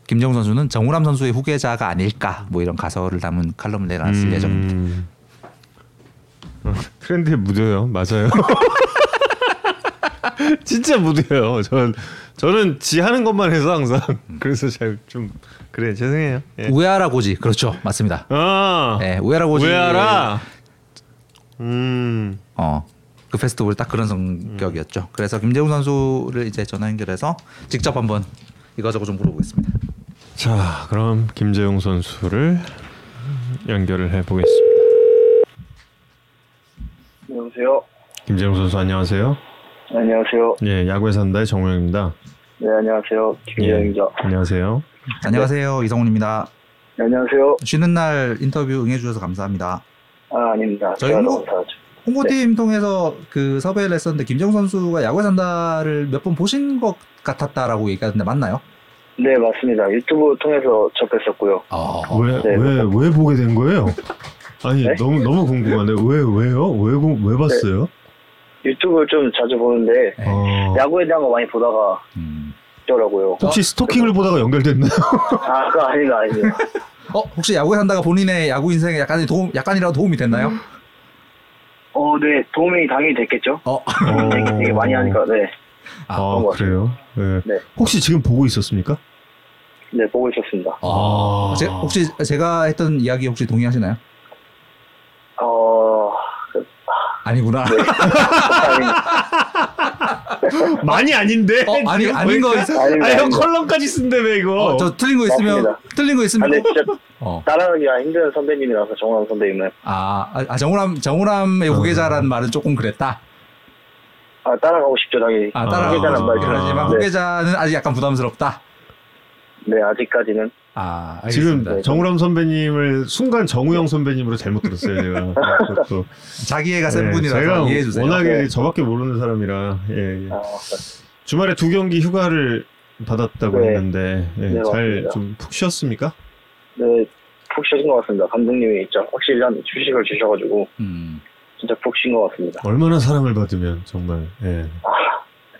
김정우 선수는 정우람 선수의 후계자가 아닐까 뭐 이런 가설을 담은 칼럼을 내놨을 예정입니다. 음. 어, 트렌드에 묻어요. 맞아요. 진짜 묻어요. 전 저는 지 하는 것만 해서 항상 그래서 잘 좀 그래 죄송해요. 예. 우에하라 고지 그렇죠 맞습니다. 아 네, 우에하라 고지 왜 알아? 음. 어, 그 페스티벌 딱 그런 성격이었죠. 그래서 김재훈 선수를 이제 전화 연결해서 직접 한번 이거저거 좀 물어보겠습니다. 자, 그럼 김재용 선수를 연결을 해 보겠습니다. 여보세요. 김재용 선수 안녕하세요. 안녕하세요. 예, 야구에 산다의 정우영입니다. 네, 안녕하세요. 김재영이죠. 예, 안녕하세요. 안녕하세요 이성훈입니다. 네, 안녕하세요. 쉬는 날 인터뷰 응해 주셔서 감사합니다. 아, 아닙니다. 저희 제가 뭐- 너무 잘하죠. 홍보팀 통해서 그 섭외를 했었는데 김재훈 선수가 야구에 산다를 몇 번 보신 것 같았다라고 얘기하던데 맞나요? 네, 맞습니다. 유튜브 통해서 접했었고요. 어, 왜 네, 왜왜 보게 된 거예요? 아니 네? 너무 너무 궁금하네. 왜 왜요? 왜 공- 왜 봤어요? 유튜브를 좀 자주 보는데 네. 어. 야구에 대한 거 많이 보다가 음. 있더라고요. 혹시 스토킹을 보다가 연결됐나요? 아, 그거 아니다, 아니다. 어 혹시 야구에 산다가 본인의 야구 인생에 약간 도움 약간이라도 도움이 됐나요? 어, 네, 도움이 당연히 됐겠죠? 어. 되게, 되게 많이 하니까, 네. 아, 아 그래요? 네. 네. 혹시 지금 보고 있었습니까? 네, 보고 있었습니다. 어. 제, 혹시 제가 했던 이야기 혹시 동의하시나요? 어, 아니구나. 네. 많이 아닌데. 어, 아니 아닌 거. 있어? 아닙니다, 아니 형. 컬럼까지 쓴다며 이거. 어, 저 틀린 거 있으면 맞습니다. 틀린 거 아, 있으면 근데 진짜 어. 따라하기가 힘든 선배님이라서, 정원 선배님은. 아, 아, 아, 정우람 정우람의 어. 후계자라는 말은 조금 그랬다. 아, 따라가고 싶죠, 당연히. 아, 따라 후계자란 말 그러지만 네. 후계자는 아직 약간 부담스럽다. 네, 아직까지는. 아, 지금 알겠습니다. 네. 정우람 선배님을 순간 정우영 선배님으로 잘못 들었어요 제가. 그것도. 자기애가 센 네, 분이라서 제가 이해해 주세요. 워낙에 네. 저밖에 모르는 사람이라 예, 예. 아, 주말에 두 경기 휴가를 받았다고 네. 했는데 예, 네, 잘 맞습니다. 좀푹 쉬었습니까? 네, 푹 쉬신 것 같습니다. 감독님이 진짜 확실히 한 휴식을 주셔가지고, 음. 진짜 푹 쉰 것 같습니다. 얼마나 사랑을 받으면 정말 예.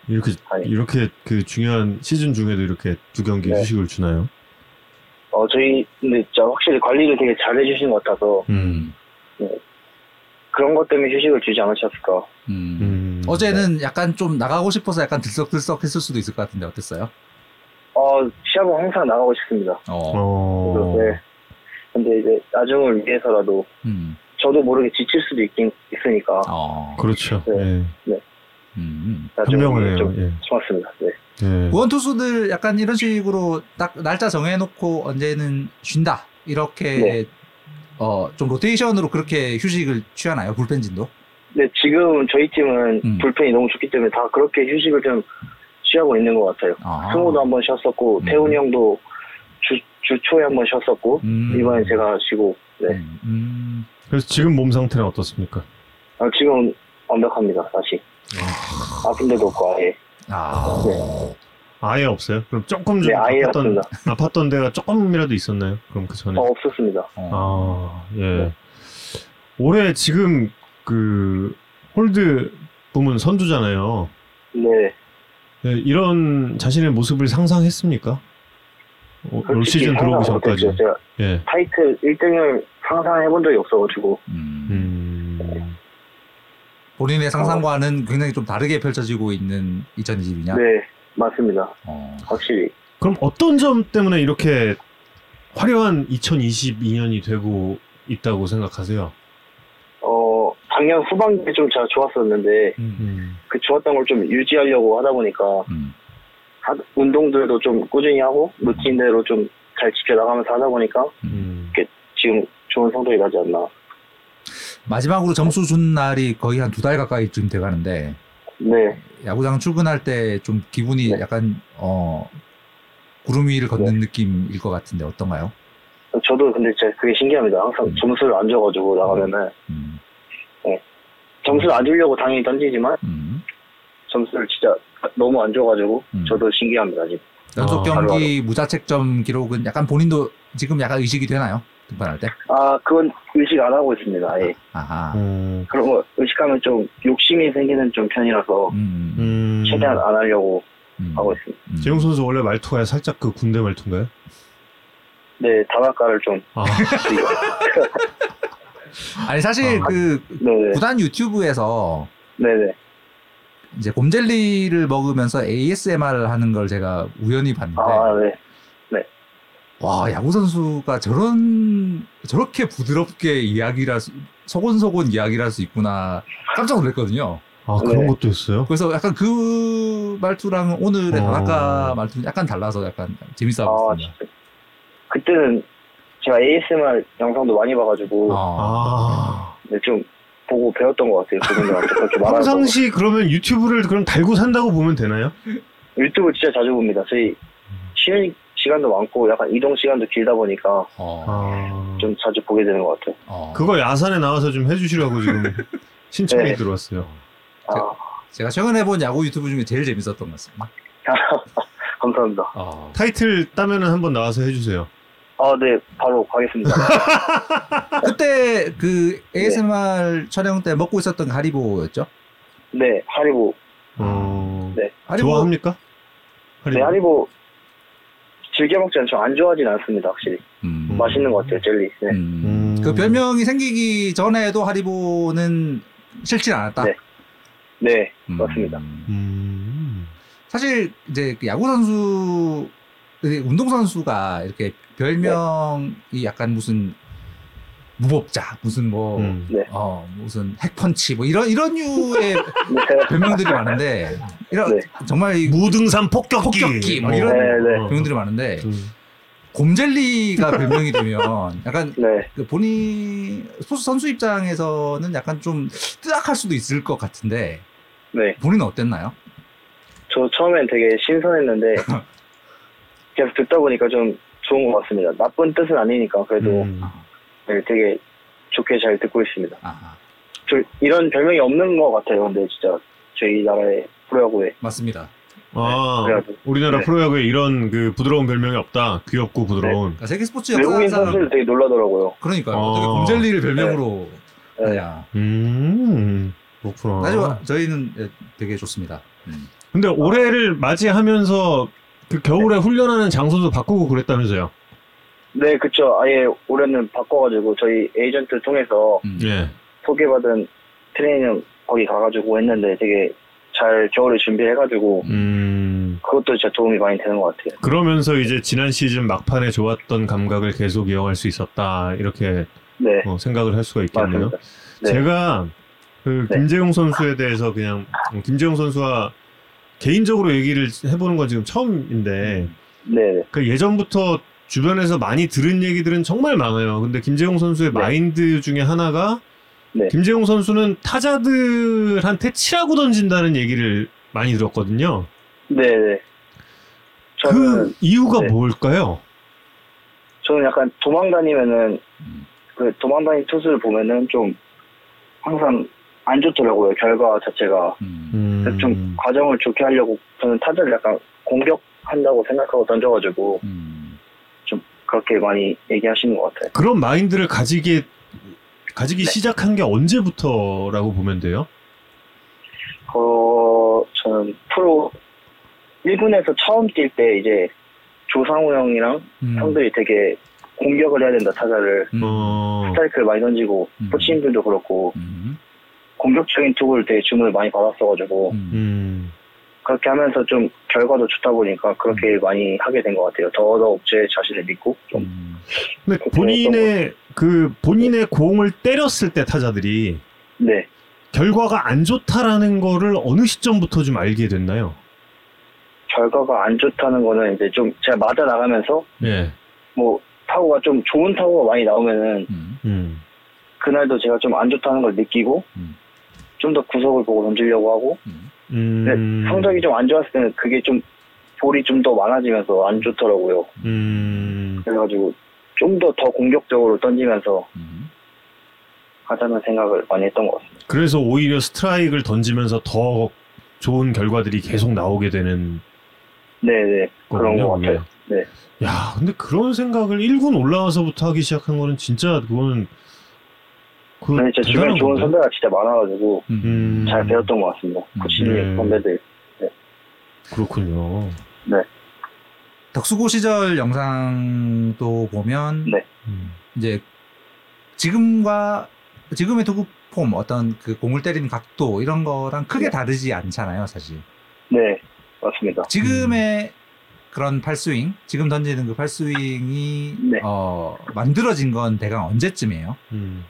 이렇게 아니. 이렇게 그 중요한 시즌 중에도 이렇게 두 경기 네. 휴식을 주나요? 어, 저희, 근데 진짜 확실히 관리를 되게 잘 해주신 것 같아서, 음. 그런 것 때문에 휴식을 주지 않으셨을까. 음. 음. 어제는 약간 좀 나가고 싶어서 약간 들썩들썩 했을 수도 있을 것 같은데 어땠어요? 어, 시합은 항상 나가고 싶습니다. 어. 어. 네. 근데 이제 나중을 위해서라도 음. 저도 모르게 지칠 수도 있긴 있으니까 어. 그렇죠. 네. 예. 음. 현명하네요. 좀 예. 좋았습니다. 네. 예. 구원 투수들 약간 이런 식으로 딱 날짜 정해놓고 언제는 쉰다 이렇게 네. 어좀 로테이션으로 그렇게 휴식을 취하나요 불펜진도? 근데 지금 저희 팀은 음. 불펜이 너무 좋기 때문에 다 그렇게 휴식을 좀 취하고 있는 것 같아요. 아. 승우도 한번 쉬었었고 음. 태훈이 형도 주, 주 초에 한번 쉬었었고 음. 이번에 제가 쉬고 네. 음, 음. 그래서 지금 몸 상태는 어떻습니까? 아, 지금 완벽합니다. 다시 아픈 데도 없고 아예 아. 네. 아예 없어요? 그럼 조금 좀 네, 아예 아팠던 없습니다. 아팠던 데가 조금이라도 있었나요? 그럼 그 전에 어, 없었습니다. 어. 아, 예. 올해 지금 그 홀드 부문 선두잖아요. 네. 예, 이런 자신의 모습을 상상했습니까? 어, 올 시즌 들어오기 전까지. 제가 예. 타이틀 1등을 상상해본 적이 없어가지고 음. 음. 본인의 상상과는 굉장히 좀 다르게 펼쳐지고 있는 2022년. 네 맞습니다. 어. 확실히 그럼 어떤 점 때문에 이렇게 화려한 2022년이 되고 있다고 생각하세요? 어 작년 후반기에 좀 제가 좋았었는데 음. 음. 그 좋았던 걸 좀 유지하려고 하다 보니까 음. 하- 운동들도 좀 꾸준히 하고 루틴대로 좀 잘 지켜나가면서 하다 보니까 음. 지금 좋은 성적이 나지 않나. 마지막으로 점수 준 날이 거의 한 두 달 가까이쯤 돼 가는데 네, 야구장 출근할 때 좀 기분이 네. 약간 어 구름 위를 걷는 느낌일 것 같은데 어떤가요? 저도 근데 진짜 그게 신기합니다. 항상 음. 점수를 안 줘가지고 나가면은 음. 점수를 안 주려고 당연히 던지지만 음. 점수를 진짜 너무 안 줘가지고 음. 저도 신기합니다 지금. 연속 아, 경기 무자책점 기록은 약간 본인도 지금 약간 의식이 되나요? 등판할 때? 아 그건 의식 안 하고 있습니다. 아예. 아하. 음. 그런 거 의식하면 좀 욕심이 생기는 좀 편이라서 음. 음. 최대한 안 하려고 음. 하고 있습니다. 음. 재용 선수 원래 말투가 살짝 그 군대 말투인가요? 네, 다각가를 좀. 아, 아니 사실 아. 그 네네. 구단 유튜브에서 네네. 이제 곰젤리를 먹으면서 ASMR 하는 걸 제가 우연히 봤는데 아 네. 와 야구 선수가 저런 저렇게 부드럽게 이야기를 할 수, 소곤소곤 이야기를 할 수 있구나 깜짝 놀랐거든요. 아 그런 네. 것도 있어요? 그래서 약간 그 말투랑 오늘의 어. 다나카 말투는 약간 달라서 약간 재밌어 아 보였습니다. 진짜. 그때는 제가 ASMR 영상도 많이 봐가지고 어. 아. 네, 좀 보고 배웠던 것 같아요. 그분들한테. 평상시 그러면 유튜브를 그럼 달고 산다고 보면 되나요? 유튜브 진짜 자주 봅니다. 저희 쉬는 시간도 많고 약간 이동 시간도 길다 보니까 어. 아. 좀 자주 보게 되는 것 같아요. 어. 그거 야산에 나와서 좀 해주시라고 지금 신청이 네. 들어왔어요. 아, 제가 최근에 본 야구 유튜브 중에 제일 재밌었던 것 같습니다. 감사합니다. 어. 타이틀 따면은 한번 나와서 해주세요. 아, 네, 바로 가겠습니다. 그때 그 ASMR 촬영 때 먹고 있었던 게 하리보였죠? 네, 하리보. 어... 네. 하리보- 좋아합니까? 네, 하리보 즐겨 먹지 않죠. 안 좋아하진 않습니다, 확실히. 음. 맛있는 것 같아요, 젤리. 네. 음. 그 별명이 생기기 전에도 하리보는 싫진 않았다. 네. 네, 음. 맞습니다. 음... 사실 이제 그 야구 선수, 운동 선수가 이렇게 별명이 약간 무슨 무법자, 무슨 뭐, 음. 네. 어 무슨 핵펀치 뭐 이런 이런 류의 네. 별명들이 많은데 이런 네. 정말 이 무등산 폭격기, 폭격기 뭐 어. 이런 네, 네. 별명들이 많은데 음. 곰젤리가 별명이 되면 약간 네. 그 본인 소수 선수 입장에서는 약간 좀 뜨악할 수도 있을 것 같은데 네. 본인은 어땠나요? 저 처음엔 되게 신선했는데 계속 듣다 보니까 좀 좋은 것 같습니다. 나쁜 뜻은 아니니까 그래도 음. 네, 되게 좋게 잘 듣고 있습니다. 아, 저 이런 별명이 없는 것 같아요. 근데 진짜 저희 나라의 프로야구에 아, 맞습니다. 그래가지고. 우리나라 네. 프로야구에 이런 그 부드러운 별명이 없다. 귀엽고 부드러운. 그러니까 세계 스포츠 외국인 선수들 되게 놀라더라고요. 그러니까 어. 어떻게 곰젤리를 별명으로 네. 하냐. 음, 그렇구나. 아주 저희는 예, 되게 좋습니다. 음. 근데 올해를 맞이하면서 그 겨울에 훈련하는 장소도 바꾸고 그랬다면서요? 네, 그쵸. 아예 올해는 바꿔가지고 저희 에이전트 통해서 음. 예. 소개받은 트레이닝 거기 가가지고 했는데 되게 잘 겨울에 준비해가지고 음. 그것도 진짜 도움이 많이 되는 것 같아요. 그러면서 이제 지난 시즌 막판에 좋았던 감각을 계속 이어갈 수 있었다. 이렇게 네, 어, 생각을 할 수가 있겠네요. 네. 제가 그 네. 김재용 선수에 대해서 그냥 음, 김재용 선수와 개인적으로 얘기를 해보는 건 지금 처음인데 네, 네. 그 예전부터 주변에서 많이 들은 얘기들은 정말 많아요. 근데 김재용 선수의 네. 마인드 중에 하나가 네. 김재용 선수는 타자들한테 치라고 던진다는 얘기를 많이 들었거든요. 네, 네. 저는 그 이유가 네. 뭘까요? 저는 약간 도망 다니면은 음. 그 도망 다니는 투수를 보면은 좀 항상 안 좋더라고요 결과 자체가 음. 음, 그래서 좀 과정을 좋게 하려고 저는 타자를 약간 공격한다고 생각하고 던져가지고 음. 좀 그렇게 많이 얘기하시는 것 같아요. 그런 마인드를 가지게 가지기 네. 시작한 게 언제부터라고 보면 돼요? 어 저는 프로 1군에서 처음 뛸 때 이제 조상우 형이랑 음. 형들이 되게 공격을 해야 된다 타자를 음. 어, 스트라이크를 많이 던지고 음. 코치님들도 그렇고 음. 공격적인 투구를 되게 주문을 많이 받았어가지고 음. 음, 그렇게 하면서 좀 결과도 좋다 보니까 그렇게 많이 하게 된 것 같아요. 더더욱 제 자신을 믿고 좀 음. 근데 본인의 그 본인의 공을 때렸을 때 타자들이 네. 결과가 안 좋다라는 거를 어느 시점부터 좀 알게 됐나요? 결과가 안 좋다는 거는 이제 좀 제가 맞아 나가면서 예. 뭐 타구가 좀 좋은 타구가 많이 나오면은 음. 음. 그날도 제가 좀 안 좋다는 걸 느끼고 음. 좀더 구석을 보고 던지려고 하고 음. 근데 음. 성적이 좀 안 좋았을 때는 그게 좀 볼이 좀 더 많아지면서 안 좋더라고요. 음. 그래가지고 좀더더 공격적으로 던지면서 음. 하자는 생각을 많이 했던 것 같습니다. 그래서 오히려 스트라이크를 던지면서 더 좋은 결과들이 계속 나오게 되는 네네 그런 거군요, 것 같아요. 네. 야, 근데 그런 생각을 1군 올라와서부터 하기 시작한 거는 진짜 그거는 그 근데 제 주변에 좋은 건데? 선배가 진짜 많아가지고 음. 음. 잘 배웠던 것 같습니다. 음. 코치님 네. 선배들. 그렇군요. 덕수고 시절 영상도 보면 네. 음. 이제 지금과 지금의 투구 폼 어떤 그 공을 때리는 각도 이런 거랑 크게 네. 다르지 않잖아요, 사실. 네 맞습니다. 지금의 그런 팔스윙, 지금 던지는 그 팔스윙이 네. 어, 만들어진 건 대강 언제쯤이에요? 음.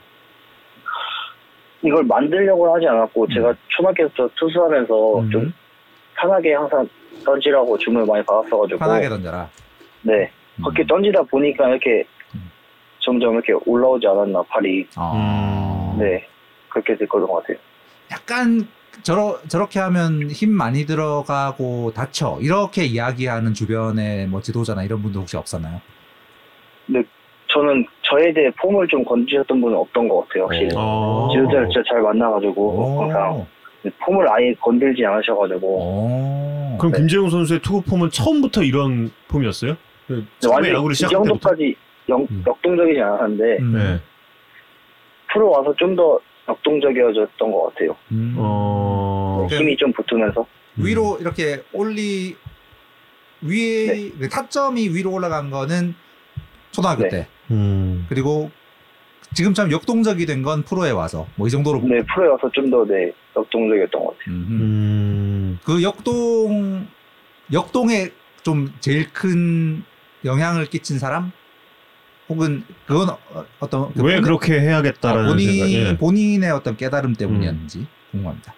이걸 만들려고 하지 않았고 음. 제가 초등학교부터 투수하면서 음. 좀 편하게 항상 던지라고 주문을 많이 받았어가지고 편하게 던져라. 네 음. 그렇게 던지다 보니까 이렇게 음. 점점 이렇게 올라오지 않았나 팔이 어. 네 그렇게 됐던 것 같아요. 약간 저러, 저렇게 하면 힘 많이 들어가고 다쳐 이렇게 이야기하는 주변의 뭐 지도자나 이런 분들 혹시 없었나요? 저는 저에 대해 폼을 좀 건지셨던 분은 없던 것 같아요 확실히 어. 지도자를 진짜 잘 만나가지고 항상 폼을 아예 건들지 않으셔가지고 오. 그럼 네. 김재웅 선수의 투구 폼은 처음부터 이런 폼이었어요? 그 네, 처음에 완전 야구를 이 시작할 때부터? 정도까지 이 역, 음. 역동적이지 않았는데 음. 네. 프로 와서 좀 더 역동적이어졌던 것 같아요. 음. 어. 힘이 좀 붙으면서 위로 이렇게 올리 위에 그 타점이 위로 올라간 거는 초등학교 네. 때 음. 그리고 지금처럼 역동적이 된 건 프로에 와서 뭐 이 정도로 네 프로에 와서 좀 더 네, 역동적이었던 것 같아요. 음. 음. 그 역동 역동에 좀 제일 큰 영향을 끼친 사람 혹은 그건 어- 어떤 그 왜 본인- 그렇게 해야겠다라는 아, 본인 생각. 예. 본인의 어떤 깨달음 때문이었는지 궁금합니다.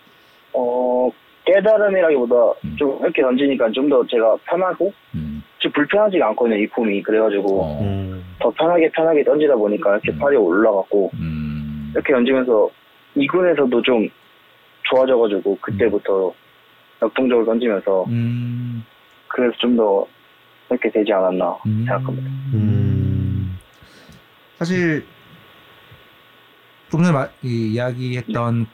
어 깨달음이라기보다 음. 좀 이렇게 던지니까 좀 더 제가 편하고 음. 좀 불편하지가 않거든요 이 폼이 그래가지고 어. 음. 더 편하게 편하게 던지다 보니까 이렇게 음. 팔이 올라갔고 음. 이렇게 던지면서 2군에서도 좀 좋아져가지고 그때부터 역동적으로 던지면서 음. 그래서 좀 더 이렇게 되지 않았나 음. 생각합니다. 음. 사실 좀 전에 마- 이 이야기했던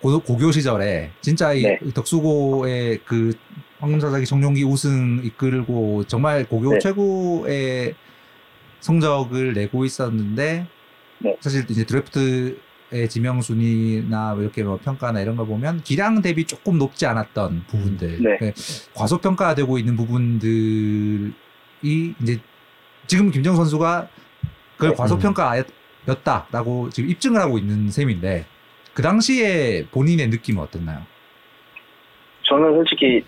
고, 고교 시절에 진짜 이 네. 덕수고의 그 황금사자기 정용기 우승 이끌고 정말 고교 네. 최고의 성적을 내고 있었는데 네. 사실 이제 드래프트의 지명 순위나 뭐 이렇게 뭐 평가나 이런 걸 보면 기량 대비 조금 높지 않았던 부분들 네. 네, 과소평가되고 있는 부분들이 이제 지금 김정 선수가 그걸 네. 과소평가였다라고 지금 입증을 하고 있는 셈인데 그 당시에 본인의 느낌은 어땠나요? 저는 솔직히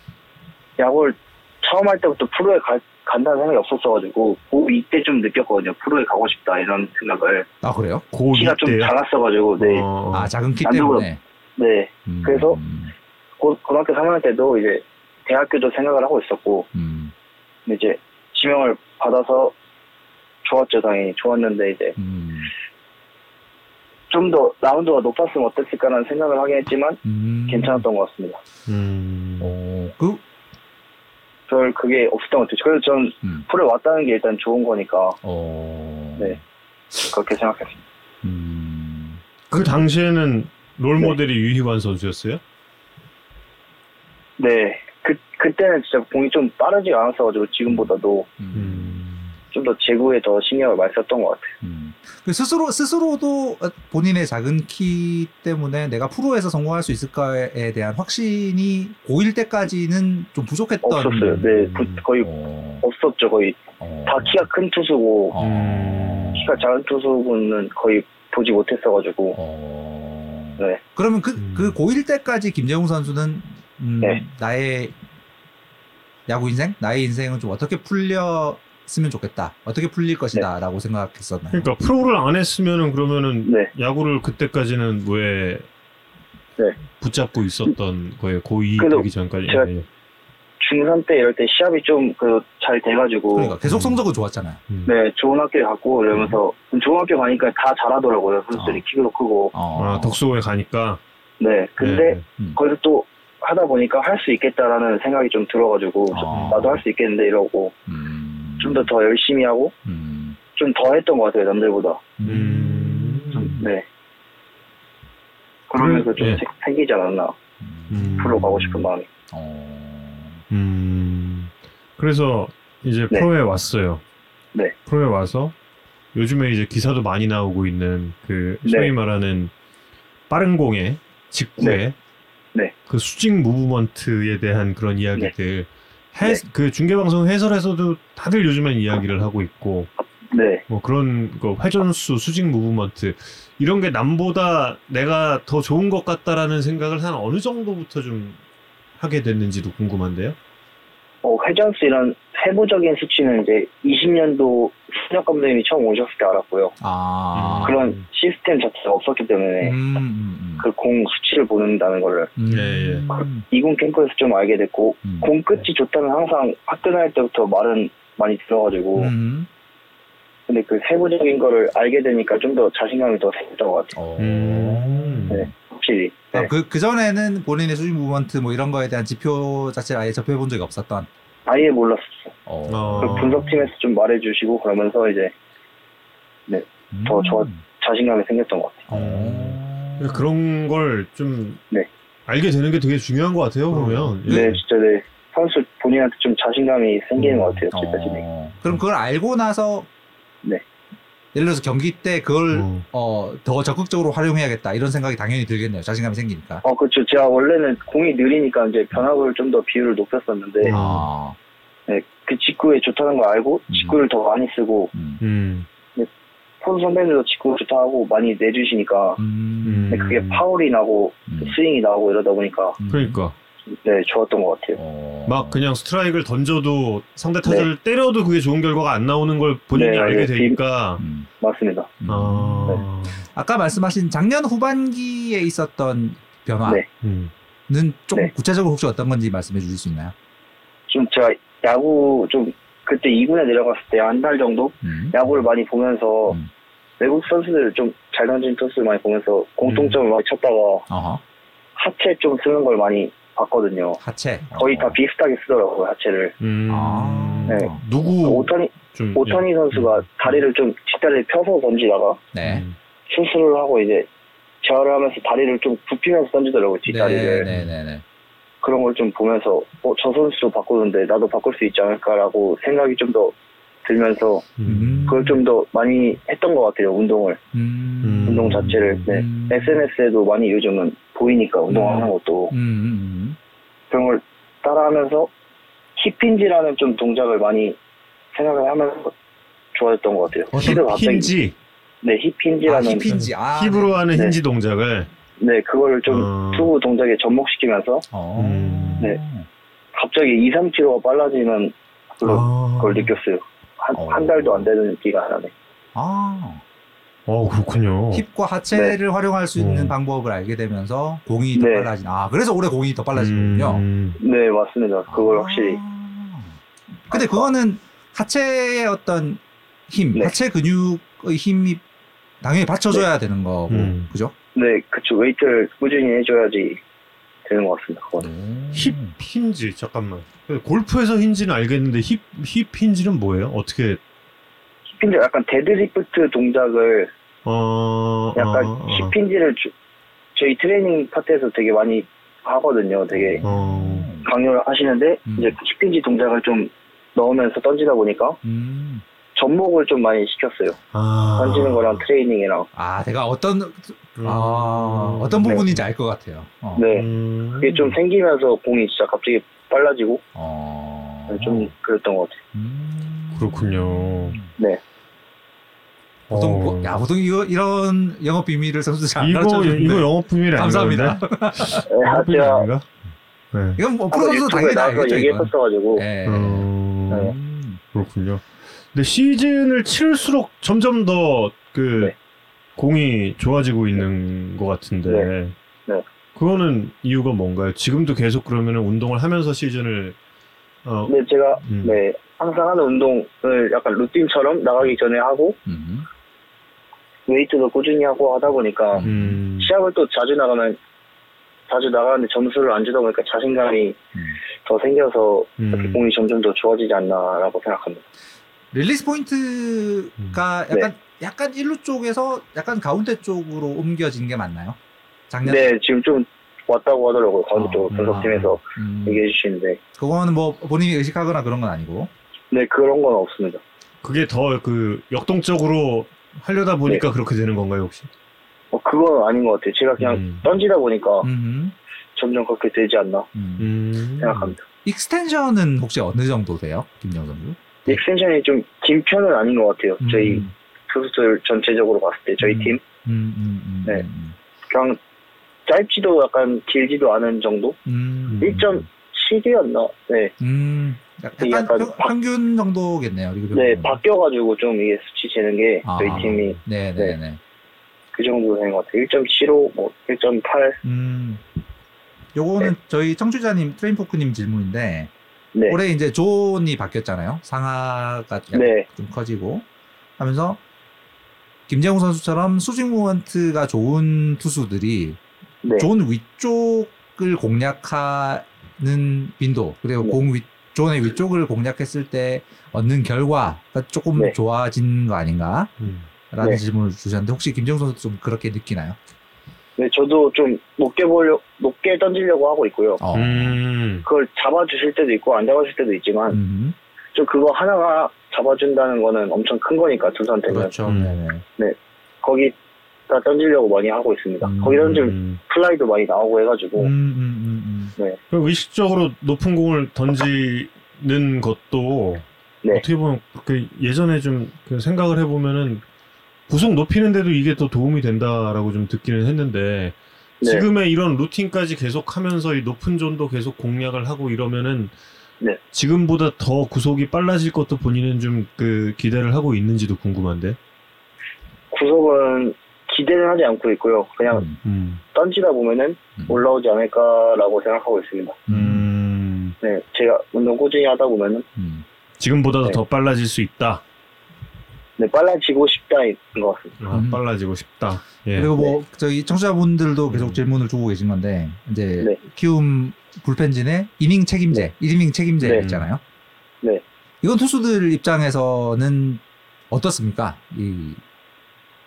야구를 처음 할 때부터 프로에 가- 간다는 생각이 없었어가지고 고 이때 좀 느꼈거든요. 프로에 가고 싶다 이런 생각을 아 그래요? 키가 좀 작았어가지고 네, 어. 아 작은 키안 때문에. 네 음, 그래서? 음, 고, 고등학교 3학년 때도 이제 대학교도 생각을 하고 있었고 음, 근데 이제 지명을 받아서 좋았죠 당연히 좋았는데 이제 음, 좀더 라운드가 높았으면 어땠을까라는 생각을 하긴 했지만 음. 괜찮았던 것 같습니다. 음. 어, 그 별 그게 없었던 것 같아요. 그래서 전 음. 프로에 왔다는 게 일단 좋은 거니까 어. 네. 그렇게 생각했습니다. 음. 그 당시에는 롤 네. 모델이 유희관 선수였어요? 네. 그, 그때는 진짜 공이 좀 빠르지가 않았어가지고 지금보다도 음. 좀 더 제구에 더 신경을 많이 썼던 것 같아요. 음. 그 스스로 스스로도 본인의 작은 키 때문에 내가 프로에서 성공할 수 있을까에 대한 확신이 고1 때까지는 좀 부족했던 없었어요. 네. 부- 거의 어, 없었죠. 거의 어, 다 키가 큰 투수고 어, 키가 작은 투수분은 거의 보지 못했어가지고 어. 네. 그러면 그, 음. 그 고1 때까지 김재웅 선수는 음, 네. 나의 야구 인생, 나의 인생은 좀 어떻게 풀 렸으면 좋겠다, 어떻게 풀릴 것이다라고 생각했었나요? 그러니까 프로를 안 했으면은 그러면은 네. 야구를 그때까지는 왜 네. 붙잡고 있었던 거예요? 고2 그래도 되기 전까지. 제가- 예, 예. 중3 때 이럴 때 시합이 좀 그 잘 돼가지고 그러니까 계속 음. 성적은 좋았잖아요. 음. 네 좋은 학교에 갔고 이러면서 좋은 학교 가니까 다 잘하더라고요. 선수들이 어. 키도 크고 어. 아, 덕수고에 가니까. 네 근데 네. 음. 거기서 또 하다 보니까 할 수 있겠다라는 생각이 좀 들어가지고 어. 나도 할 수 있겠는데 이러고 음. 좀 더 더 열심히 하고 음. 좀더 했던 것 같아요 남들보다 음. 네 그러면서 그래, 좀 예. 생- 생기지 않았나 음. 프로 가고 싶은 마음이 어. 음. 그래서 이제 네. 프로에 왔어요. 네. 프로에 와서 요즘에 이제 기사도 많이 나오고 있는 그 소위 네. 말하는 빠른 공에 직구에 네. 네. 그 수직 무브먼트에 대한 그런 이야기들 해, 네. 그 중계 방송 해설에서도 다들 요즘엔 이야기를 하고 있고 네 뭐 그런 거 회전수 수직 무브먼트 이런 게 남보다 내가 더 좋은 것 같다라는 생각을 한 어느 정도부터 좀 하게 됐는지도 궁금한데요. 어, 회전수 이런 세부적인 수치는 이제 20년도 신혁 감독님이 처음 오셨을 때 알았고요 아. 그런 시스템 자체가 없었기 때문에 음, 음, 음. 그공 수치를 보는다는 거를 음. 예, 예. 이군 캠프에서 좀 알게 됐고 음. 공 끝이 좋다는 항상 학교 다닐 때부터 말은 많이 들어가지고 음. 근데 그 세부적인 거를 알게 되니까 좀 더 자신감이 더 생겼던 것 같아요 어. 음. 네. 확실히 네. 아, 그, 그전에는 본인의 수직 무브먼트 뭐 이런 거에 대한 지표 자체를 아예 접해본 적이 없었던. 아예 몰랐었어 어. 어. 그 분석팀에서 좀 말해주시고 그러면서 이제 더 좋아- 자신감이 생겼던 것 같아요 어. 그러니까 그런 걸좀 네. 알게 되는 게 되게 중요한 것 같아요. 그러면 예. 네 진짜 네 선수 본인한테 좀 자신감이 생기는 것 같아요 제 자신이 어. 그럼 그걸 알고 나서 네. 예를 들어서 경기 때 그걸 어. 어, 더 적극적으로 활용해야겠다 이런 생각이 당연히 들겠네요. 자신감이 생기니까. 어, 그렇죠. 제가 원래는 공이 느리니까 이제 변화구를 좀 더 비율을 높였었는데, 아, 네, 그 직구에 좋다는 걸 알고 음. 직구를 더 많이 쓰고 음. 음. 포수 선배들도 직구 좋다 하고 많이 내주시니까 음. 근데 그게 파울이 나고 음. 스윙이 나고 이러다 보니까 음. 그러니까 네 좋았던 것 같아요. 어. 막 그냥 스트라이크를 던져도 상대 타자를 때려도 그게 좋은 결과가 안 나오는 걸 본인이 네, 알게 네, 되니까 음. 맞습니다. 음. 아. 아까 말씀하신 작년 후반기에 있었던 변화는 네. 음. 좀 네. 구체적으로 혹시 어떤 건지 말씀해 주실 수 있나요? 좀 제가 야구 좀 그때 2군에 내려갔을 때 한 달 정도 음. 야구를 많이 보면서 음. 외국 선수들 좀 잘 던진 투수를 많이 보면서 공통점을 많이 찾다가 어허. 하체 좀 쓰는 걸 많이 봤거든요. 하체. 거의 어. 다 비슷하게 쓰더라고요 하체를. 음. 아. 네. 누구 오타니 좀 오타니 선수가 다리를 좀 뒷다리를 펴서 던지다가 네. 음. 수술을 하고 이제 재활을 하면서 다리를 좀 굽히면서 던지더라고요 네, 뒷다리를 네, 네, 네. 그런 걸 좀 보면서 어, 저 선수도 바꾸는데 나도 바꿀 수 있지 않을까라고 생각이 좀 더 들면서 음. 그걸 좀 더 많이 했던 것 같아요 운동을 음. 운동 자체를 네. 음. SNS에도 많이 요즘은 보이니까 운동하는 것도 음, 음, 그런 걸 따라하면서 힙힌지라는 좀 동작을 많이 생각을 하면서 좋아했던 것 같아요. 힙을 어떤 갑자기- 힌지 네, 음. 아, 힙힌지라는 힙인지. 아, 힙으로 하는 네. 힌지 동작을 네, 그걸 좀 어. 투구 동작에 접목시키면서 어. 음. 네. 갑자기 2, 3kg가 빨라지는 그런 아. 걸 느꼈어요. 한, 어. 한 달도 안 되는 기간 안에. 아. 어 그렇군요. 힙과 하체를 활용할 수 있는 음. 방법을 알게 되면서 공이 더 네. 빨라진. 아, 그래서 올해 공이 더 빨라지군요. 음. 네, 맞습니다. 그걸 아. 확실히. 근데 그거는 하체의 어떤 힘, 네. 하체 근육의 힘이 당연히 받쳐줘야 되는 거고, 음. 그죠? 네, 그쵸. 웨이트를 꾸준히 해줘야지 되는 것 같습니다. 그거는. hip hinge 잠깐만. 골프에서 hinge는 알겠는데 hip hip hinge는 뭐예요? 어떻게 hip hinge 약간 데드리프트 동작을 어 약간 어, 어. hip hinge를 주- 저희 트레이닝 파트에서 되게 많이 하거든요. 되게 어. 강요를 하시는데 음. 이제 hip hinge 동작을 좀 넣으면서 던지다 보니까 음. 접목을 좀 많이 시켰어요. 아. 던지는 거랑 트레이닝이랑. 아, 내가 어떤, 음. 아, 어떤 네. 부분인지 알 것 같아요. 어. 네. 음. 그게 좀 생기면서 공이 진짜 갑자기 빨라지고 어. 좀 그랬던 것 같아요. 음. 그렇군요. 네. 보통, 어. 뭐- 야, 보통 이거, 이런 영업 비밀을 선수 잘안 이거 가르쳐 주는데. 이거 영업 비밀 아닌가? 감사합니다. 네, 영업 비밀 제가 아닌가? 네. 이건 뭐, 프로 선수 당연히 나와서 알겠죠. 얘기했었어가지고 예. 음. 네. 음. 그렇군요. 근데 시즌을 치를수록 점점 더그 네. 공이 좋아지고 있는 것 같은데. 네. 네. 그거는 이유가 뭔가요? 지금도 계속 그러면 운동을 하면서 시즌을 어, 근데 제가 음. 네 항상 하는 운동을 약간 루틴처럼 나가기 전에 하고 음. 웨이트도 꾸준히 하고 하다 보니까 음, 시합을 또 자주 나가면 자주 나가는데 점수를 안 주다 보니까 자신감이 음. 더 생겨서 음. 공이 점점 더 좋아지지 않나라고 생각합니다. release point가 음. 약간 약간 일루 쪽에서 약간 가운데 쪽으로 옮겨진 게 맞나요? 작년 네 지금 좀 왔다고 하더라고요 가운데 어, 쪽 음. 분석팀에서 음, 얘기해 주시는데 그거는 뭐 본인이 의식하거나 그런 건 아니고 네 그런 건 없습니다. 그게 더 그 역동적으로 하려다 보니까 그렇게 되는 건가요 혹시? 어, 그건 아닌 것 같아요. 제가 그냥 음. 던지다 보니까 음, 점점 그렇게 되지 않나 음. 음. 생각합니다. extension은 혹시 어느 정도 돼요, 김영 선수? extension이 좀 긴 편은 아닌 것 같아요. 저희 음, 투수들 전체적으로 봤을 때 저희 음. 팀 음, 네. 음, 그냥 짧지도 약간 길지도 않은 정도? 음, 1.7이었나? 네. 음, 약간, 약간 평, 바- 평균 정도겠네요. 네. 바뀌어가지고 좀 이게 수치 재는 게 아, 저희 팀이 네, 네, 네. 그 정도 되는 것 같아요. 1.75, 뭐 1.8. 음, 요거는 저희 청취자님 트레인포크님 질문인데 네. 올해 이제 존이 바뀌었잖아요. 상하가 네. 좀 커지고 하면서 김재웅 선수처럼 수직 movement가 좋은 투수들이 네. 존 위쪽을 공략하는 빈도 그리고 네. 공 위, 존의 위쪽을 공략했을 때 얻는 결과가 조금 네. 좋아진 거 아닌가 라는 음. 질문을 주셨는데 혹시 김재웅 선수 좀 그렇게 느끼나요? 네, 저도 좀 높게 보려, 높게 던지려고 하고 있고요. 어. 음. 그걸 잡아주실 때도 있고 안 잡아주실 때도 있지만 음. 좀 그거 하나가 잡아준다는 거는 엄청 큰 거니까 투수한테는 그렇죠. 음. 네네. 거기 다 던지려고 많이 하고 있습니다. 음. 거기 던지면 음. 플라이도 많이 나오고 해가지고 음, 음, 음, 그럼 의식적으로 높은 공을 던지는 것도 네. 어떻게 보면 그 예전에 좀 그 생각을 해보면은 구속 높이는데도 이게 더 도움이 된다라고 좀 듣기는 했는데 네. 지금의 이런 루틴까지 계속하면서 이 높은 존도 계속 공략을 하고 이러면은 네. 지금보다 더 구속이 빨라질 것도 본인은 좀 그 기대를 하고 있는지도 궁금한데. 구속은 기대는 하지 않고 있고요. 그냥 음. 음. 던지다 보면은 음. 올라오지 않을까라고 생각하고 있습니다. 음. 네, 제가 운동 꾸준히 하다 보면은 음. 지금보다도 네. 더 빨라질 수 있다. 네, 빨라지고 싶다인 것 같습니다. 아, 음. 빨라지고 싶다. 예. 그리고 뭐 저기 청취자분들도 계속 음. 질문을 주고 계신 건데 이제 네. 키움 불펜진의 이닝 책임제, 1이닝 책임제 네. 있잖아요. 네. 이건 투수들 입장에서는 어떻습니까? 이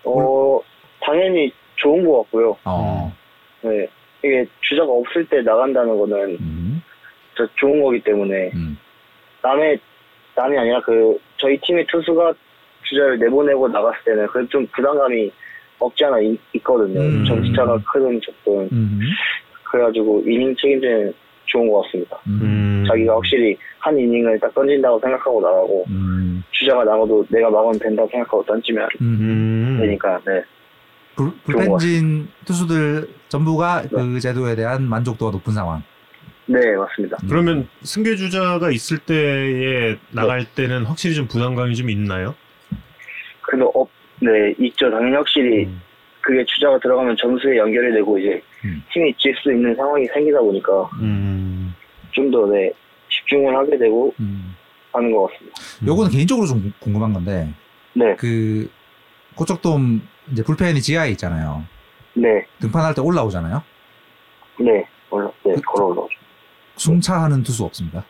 어, 당연히 좋은 것 같고요. 어. 네, 이게 주자가 없을 때 나간다는 거는 음. 좋은 거기 때문에 음. 남의 남이 아니라 그 저희 팀의 투수가 주자를 내보내고 나갔을 때는 그좀 부담감이 없지 않아 있, 거든요 음. 점수차가 크든 적든 음. 그래가지고 이닝 책임제는 좋은 것 같습니다. 음. 음. 자기가 확실히 한 이닝을 딱 던진다고 생각하고 나가고 음. 주자가 나가도 내가 막으면 된다고 생각하고 던지면 음. 음. 되니까 네. 불, 불펜진 투수들 전부가 그 제도에 대한 만족도가 높은 상황. 네 맞습니다. 그러면 승계 주자가 있을 때에 나갈 때는 확실히 좀 부담감이 좀 있나요? 네 있죠. 당연히 확실히 음. 그게 주자가 들어가면 점수에 연결이 되고 이제 음. 팀이 질 수 있는 상황이 생기다 보니까 음. 좀더 네, 집중을 하게 되고 음. 하는 것 같습니다. 요거는 개인적으로 좀 궁금한 건데 네, 그 고척돔 이제 불펜이 지하에 있잖아요. 네, 등판할 때 올라오잖아요. 네, 올라, 네, 그- 걸어 올라오죠. 숨차하는 투수 없습니까?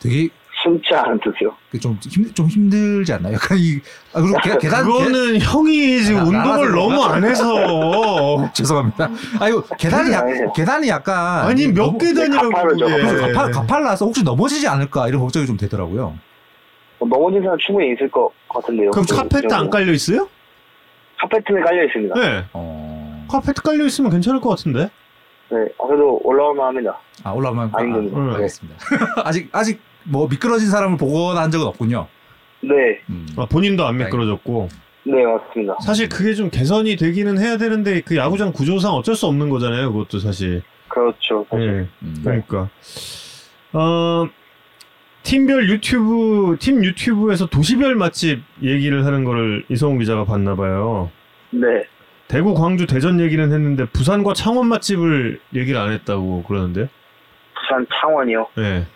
되게 숨차한 뜻이요. 그 좀, 힘, 좀 힘들지 않나요? 약간 이, 아, 그리고 계, 계단. 그거는 형이 지금 아, 나- 운동을 너무 안 해서 계, 죄송합니다. 아이고, 계단이 약, 아니에요. 계단이 약간. 아니 몇 계단이라고. 가팔, 가팔라서 혹시 넘어지지 않을까 이런 걱정이 좀 되더라고요. 뭐 넘어진 사람 충분히 있을 것 같은데요. 그럼 그 카페트. 안 깔려 있어요? 카페트는 깔려 있습니다. 네, 네. 어. 카페트 깔려 있으면 괜찮을 것 같은데. 아, 그래도 올라올만 합니다. 아. 아닌 아, 겁니다. 음. 알겠습니다. 아직, 아직 뭐 미끄러진 사람을 보거나 한 적은 없군요. 네, 음. 아, 본인도 안 미끄러졌고. 네 맞습니다. 사실 그게 좀 개선이 되기는 해야 되는데 그 야구장 구조상 어쩔 수 없는 거잖아요. 그것도 사실. 그렇죠. 사실. 예. 음. 그러니까 어 팀별 유튜브 팀 유튜브에서 도시별 맛집 얘기를 하는 거를 이성훈 기자가 봤나 봐요. 네, 대구, 광주, 대전 얘기는 했는데 부산과 창원 맛집을 얘기를 안 했다고 그러는데. 부산 창원이요. 네.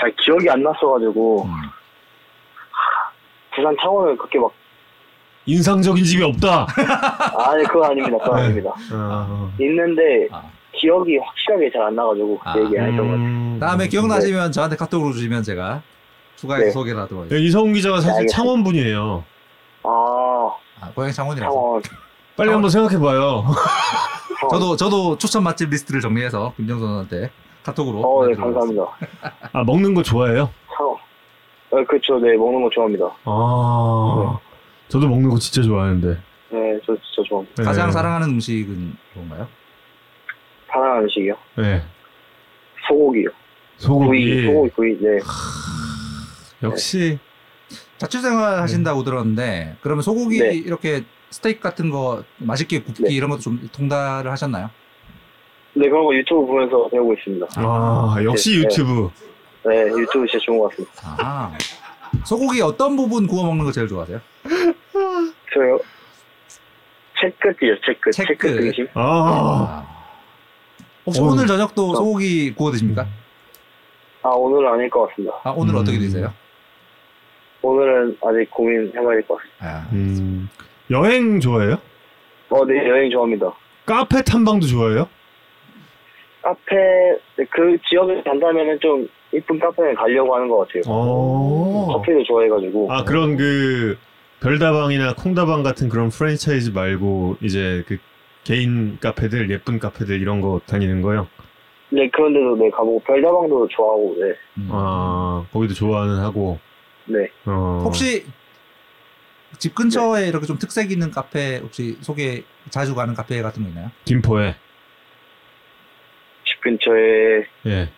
잘 기억이 안 났어가지고 음. 부산 창원을 그렇게 막 인상적인 집이 없다. 아니 그거 아닙니다. 네. 아닙니다. 아, 있는데 아. 기억이 확실하게 잘 안 나가지고 아. 그 얘기 안 했던 것 같아요. 음, 다음에 기억나시면 저한테 카톡으로 주시면 제가 추가해서 네. 소개를 하도록 네, 하겠습니다. 이성훈 기자가 사실 알겠습니다. 창원 분이에요. 아 아, 고향 창원이라서. 창원. 빨리 한번 생각해봐요. 저도 저도 추천 맛집 리스트를 정리해서 김정선한테 카톡으로. 어, 네. 감사합니다. 아 먹는 거 좋아해요? 네, 그렇죠. 네, 먹는 거 좋아합니다. 아, 저도 먹는 거 진짜 좋아하는데. 네, 저 진짜 좋아합니다. 네. 가장 사랑하는 음식은 뭔가요? 사랑하는 음식이요? 네. 소고기요. 소고기. 구이, 소고기 구이. 네. 역시 자취생활 하신다고 들었는데 그러면 소고기 네. 이렇게 스테이크 같은 거 맛있게 굽기 네. 이런 것도 좀 통달을 하셨나요? 네, 그런 거 유튜브 보면서 배우고 있습니다. 아 역시 네, 네. 유튜브. 네, 유튜브 진짜 좋은 것 같습니다. 아. 소고기 어떤 부분 구워 먹는 거 제일 좋아하세요? 저요? 체크. 체크. 체크 등심? 아 아. 혹시 어. 오늘 저녁도 어. 소고기 구워 드십니까? 아, 오늘은 아닐 것 같습니다. 아, 오늘 음. 어떻게 드세요? 오늘은 아직 고민해봐야 될 것 같습니다. 아, 음, 여행 좋아해요? 어, 네, 여행 좋아합니다. 카페 탐방도 좋아해요? 카페, 네, 그 지역에 간다면은 좀 이쁜 카페에 가려고 하는 것 같아요. 어. 커피도 좋아해가지고. 아 그런 그 별다방이나 콩다방 같은 그런 프랜차이즈 말고 이제 그 개인 카페들 예쁜 카페들 이런 거 다니는 거요? 네, 그런 데도 네, 가보고, 별다방도 좋아하고, 네. 음. 아 거기도 좋아는 하고 네. 어. 혹시 집 근처에 이렇게 좀 특색 있는 카페 혹시 소개 자주 가는 카페 같은 거 있나요? 김포에 집 근처에 예.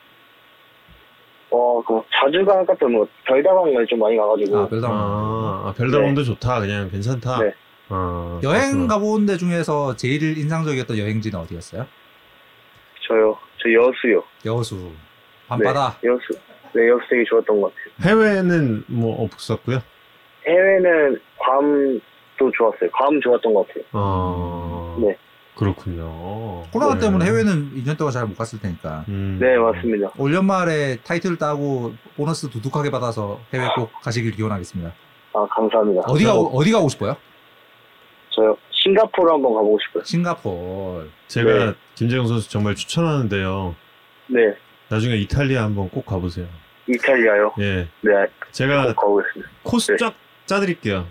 어, 그 자주 가는 카페 뭐 별다방을 좀 많이 가가지고 아, 별다방. 아, 아, 별다방도 좋다. 그냥 괜찮다. 네. 아, 여행 그렇구나. 가본 데 중에서 제일 인상적이었던 여행지는 어디였어요? 저요. 저 여수요. 여수. 밤바다. 네, 여수. 네, 여수 되게 좋았던 것 같아요. 해외는 뭐 없었고요. 해외는 괌도 좋았어요. 괌 좋았던 것 같아요. 아, 네. 그렇군요. 코로나 네. 때문에 해외는 2년 동안 잘 못 갔을 테니까. 음. 네, 맞습니다. 올 연말에 타이틀 따고 보너스 두둑하게 받아서 해외 꼭 가시길 기원하겠습니다. 아, 감사합니다. 어디가 저, 어디 가고 싶어요? 저요. 싱가포르 한번 가보고 싶어요. 싱가포르. 제가 네. 김재영 선수 정말 추천하는데요. 네. 나중에 이탈리아 한번 꼭 가보세요. 이탈리아요. 예. 네, 제가 꼭 가보겠습니다. 코스 네. 쫙 짜드릴게요.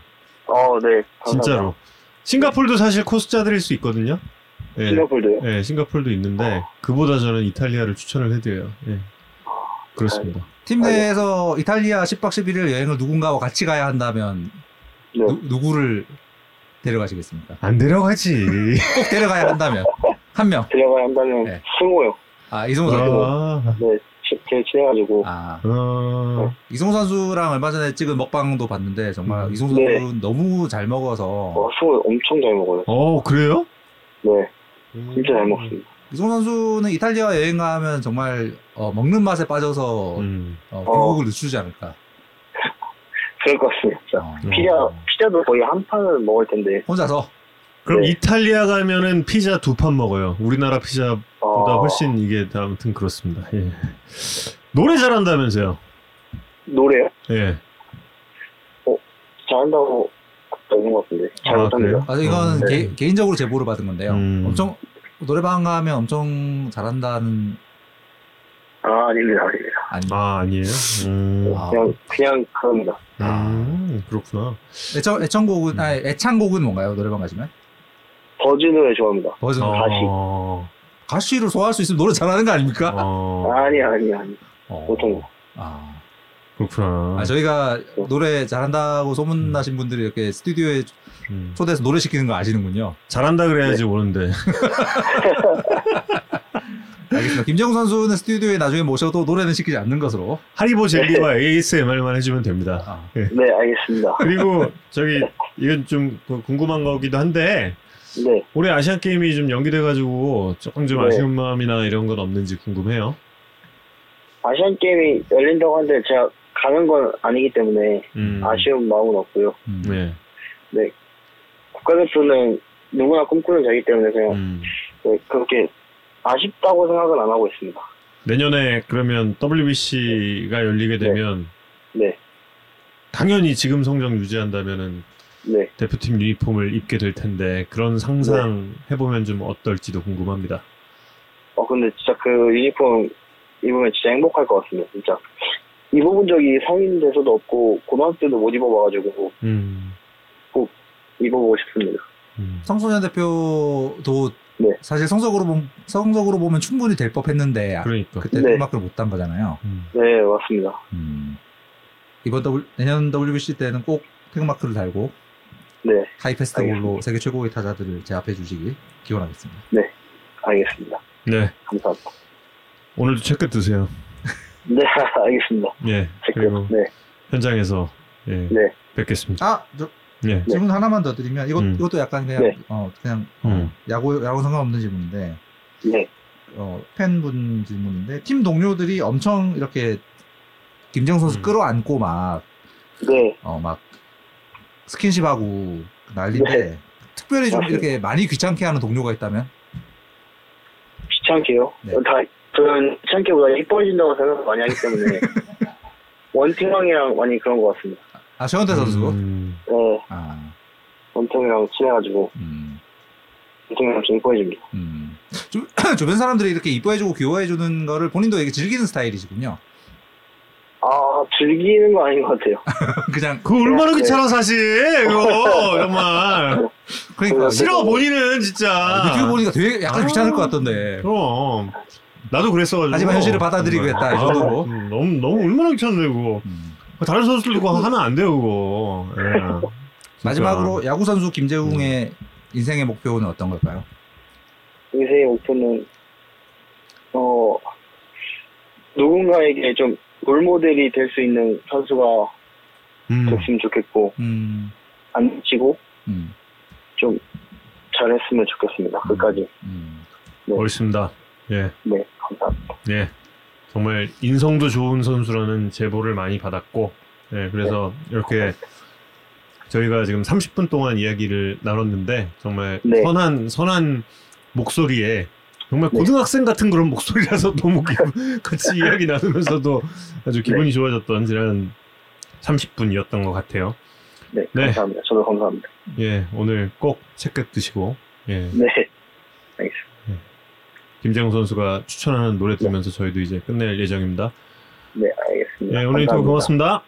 어, 네. 감사합니다. 진짜로. 싱가폴도 사실 코스 짜드릴 수 있거든요. 예. 싱가포르도요? 예, 싱가폴도 있는데 그보다 저는 이탈리아를 추천을 해드려요. 예. 그렇습니다. 팀 내에서 이탈리아 10박 11일 여행을 누군가와 같이 가야 한다면 네. 누, 누구를 데려가시겠습니까? 안 데려가지. 꼭 데려가야 한다면 한 명. 데려가야 한다면 네. 승호요. 아 이승우 선수. 아, 네, 치- 제일 친해가지고. 아 어, 이승우 선수랑 얼마 전에 찍은 먹방도 봤는데 정말 음. 이승우 네. 선수는 너무 잘 먹어서 어, 승호 엄청 잘 먹어요. 어, 그래요? 네, 진짜 잘 먹습니다. 이승우 선수는 이탈리아 여행 가면 정말 어, 먹는 맛에 빠져서 음. 어, 비국을 늦추지 않을까. 그럴 것 같습니다. 어. 피자, 피자도 거의 한 판을 먹을 텐데. 혼자서 그럼 네. 이탈리아 가면은 피자 두 판 먹어요. 우리나라 피자보다 어, 훨씬 이게 다 아무튼 그렇습니다. 예. 노래 잘한다면서요? 노래요? 예. 잘한다고 적은 것 같은데. 잘 아, 못합니다. 아, 이건 음, 네. 개, 개인적으로 제보를 받은 건데요. 음. 엄청 노래방 가면 엄청 잘한다는 아, 아닙니다, 아닙니다. 아니 아 아니에요? 음, 아. 그냥, 그냥 그럽니다. 음, 그렇구나. 애청 애청곡은 아 애창곡은 뭔가요? 노래방 가시면 버즈 노래 좋아합니다. 버전 어, 가시를 소화할 수 있으면 노래 잘하는 거 아닙니까? 어, 아니, 아니, 아니. 어. 보통. 아. 그렇구나. 아, 저희가 노래 잘한다고 소문나신 분들이 이렇게 스튜디오에 음. 초대해서 노래 시키는 거 아시는군요. 잘한다 그래야지 네. 오는데. 알겠습니다. 김정우 선수는 스튜디오에 나중에 모셔도 노래는 시키지 않는 것으로. 하리보 젤리와 ASMR만 해주면 됩니다. 아, 예. 네, 알겠습니다. 그리고 저기 이건 좀그 궁금한 거기도 한데 네. 올해 아시안 게임이 좀 연기돼가지고 조금 좀 네. 아쉬운 마음이나 이런 건 없는지 궁금해요. 아시안 게임이 열린다고 하는데 제가 가는 건 아니기 때문에 음. 아쉬운 마음은 없고요. 음. 네. 국가대표는 누구나 꿈꾸는 자이기 때문에 그냥 음. 네, 그렇게 아쉽다고 생각은 안 하고 있습니다. 내년에 그러면 WBC가 열리게 되면 네, 당연히 지금 성적 유지한다면은 네. 대표팀 유니폼을 입게 될 텐데 그런 상상 해보면 좀 어떨지도 궁금합니다. 어 근데 진짜 그 유니폼 입으면 진짜 행복할 것 같습니다. 진짜 입어본 적이 성인 돼서도 없고 고등학교 때도 못 입어봐가지고 음. 입어보고 싶습니다. 음. 성소년 대표도 네. 사실 성적으로 보면 성적으로 보면 충분히 될 법했는데 아, 그러니까. 그때 네. 음악을 못 딴 거잖아요. 음. 네 맞습니다. 음. 이번 W, 내년 WBC 때는 꼭 태극마크를 달고 네 하이페스티벌로 세계 최고의 타자들을 제압해 주시길 기원하겠습니다. 알겠습니다. 네. 감사합니다. 오늘도 체크 드세요. 네 알겠습니다. 예. 그리고 네 현장에서 예. 네. 뵙겠습니다. 아, 저 예. 질문 하나만 더 드리면 이것 음. 이것도 약간 그냥 네. 어 그냥 음. 야구 야구 상관없는 질문인데 네. 어 팬분 질문인데 팀 동료들이 엄청 이렇게 김정 선수 음. 끌어안고 막 네. 어막 스킨십하고 난리인데 특별히 좀 맞습니다. 이렇게 많이 귀찮게 하는 동료가 있다면 귀찮게요. 네. 다 저는 귀찮게보다 이뻐진다고 생각 많이 하기 때문에 원팀형이랑 많이 그런 것 같습니다. 아 최원태 선수 음. 네, 아 원팀이랑 친해가지고 음. 원팀이랑 좀 이뻐해집니다. 음. 주, 주변 사람들이 이렇게 이뻐해주고 귀여워해주는 거를 본인도 되게 즐기는 스타일이시군요. 아 즐기는 거 아닌 것 같아요. 그냥 그거 얼마나 네. 귀찮아 사실 그거 정말 그러니까 싫어 본인은 진짜 아, 유튜브 보니까 되게 약간 아. 귀찮을 것 같던데. 그럼 나도 그랬어가지고 하지만 현실을 받아들이고 했다, 이 아, 정도로. 음, 너무 너무 얼마나 귀찮은데 그거 음. 다른 선수들 그거 하면 안 돼요 그거. 예. 마지막으로 야구 선수 김재웅의 인생의 목표는 어떤 걸까요? 인생의 목표는 어 누군가에게 좀 롤모델이 될 수 있는 선수가 음. 됐으면 좋겠고 음, 안 지고 음, 좀 잘했으면 좋겠습니다. 끝까지. 음. 멋있습니다. 예. 네, 감사합니다. 예. 정말 인성도 좋은 선수라는 제보를 많이 받았고, 예, 그래서 이렇게 저희가 지금 30분 동안 이야기를 나눴는데 정말 네. 선한 선한 목소리에 정말 고등학생 같은 그런 목소리라서 너무 같이 이야기 나누면서도 아주 기분이 좋아졌던 지난 30분이었던 것 같아요. 네, 네. 감사합니다. 저도 감사합니다. 예, 오늘 꼭 책끝 드시고, 예, 네, 알겠습니다. 김재웅 선수가 추천하는 노래 들으면서 저희도 이제 끝낼 예정입니다. 네, 알겠습니다. 예, 오늘 인터뷰. 고맙습니다.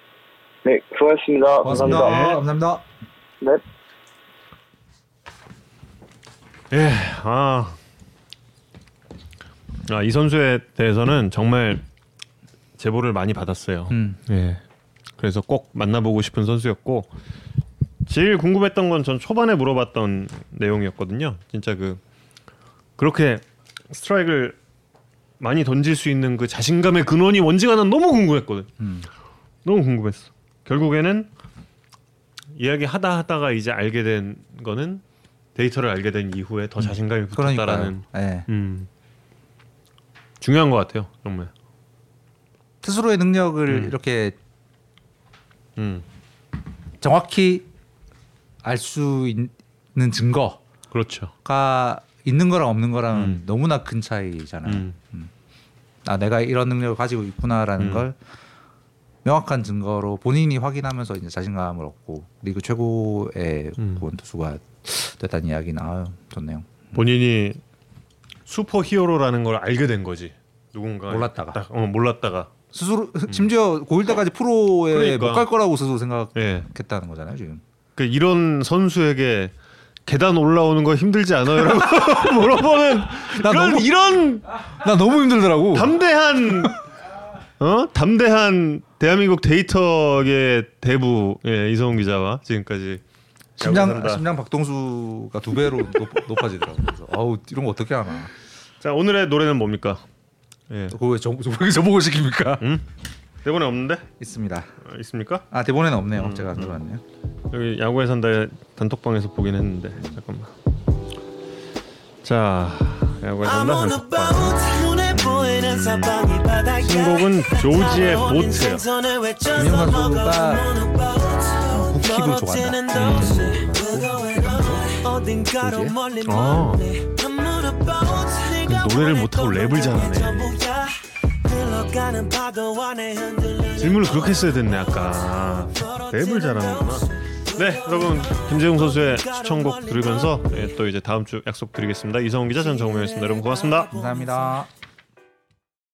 네, 수고하셨습니다. 고맙습니다. 감사합니다. 감사합니다. 네. 예, 아, 아, 이 선수에 대해서는 정말 제보를 많이 받았어요. 음, 예, 그래서 꼭 만나보고 싶은 선수였고 제일 궁금했던 건 전 초반에 물어봤던 내용이었거든요. 진짜 그 그렇게 스트라이크를 많이 던질 수 있는 그 자신감의 근원이 뭔지가 난 너무 궁금했거든. 음. 너무 궁금했어. 결국에는 이야기 하다 하다가 이제 알게 된 거는 데이터를 알게 된 이후에 더 자신감이 붙었다라는. 예. 음, 중요한 것 같아요. 정말. 스스로의 능력을 음. 이렇게 음, 정확히 알 수 있는 증거가 그렇죠. 있는 거랑 없는 거랑은 음. 너무나 큰 차이잖아요. 음, 아 내가 이런 능력을 가지고 있구나라는 음. 걸 명확한 증거로 본인이 확인하면서 이제 자신감을 얻고 리그 최고의 음. 구원 투수가 됐다는 이야기 나와요. 좋네요. 본인이 superhero라는 걸 알게 된 거지. 누군가 몰랐다가. 딱, 어, 몰랐다가. 스스로 심지어 고1 때까지 프로에 음. 그러니까. 못갈 거라고 스스로 생각했다는 예. 거잖아요 지금. 그 이런 선수에게 계단 올라오는 거 힘들지 않아요라고 물어보는 나 그런 너무- 이런 나 너무 힘들더라고. 담대한 어 담대한 대한민국 데이터의 대부 예, 이성훈 기자와 지금까지 심장. 심장 박동수가 두 배로 높, 아지더라고 그래서 아우 이런 거 어떻게 하나. 자 오늘의 노래는 뭡니까? 예. 그거 왜 저, 저, 왜 저보고 시킵니까? 음? 대본에 없는데 있습니다. 어, 있습니까? 아 대본에는 없네요. 음, 제가 음. 들어왔네요. 여기 야구에 산다의 단톡방에서 보긴 했는데 잠깐만. 자 야구에 산다 단톡방. 신곡은 조지의 보트예요. 김영 선수가 어, 국힙을 좋아한다. 아 노래를 못하고 랩을 잘하네. 질문을 그렇게 했어야 됐네 아까 랩을 잘하는구나. 네 여러분 김재웅 선수의 추천곡 들으면서 예, 또 이제 다음 주 약속 드리겠습니다. 이성훈 기자 전 정우영이었습니다. 여러분 고맙습니다. 감사합니다.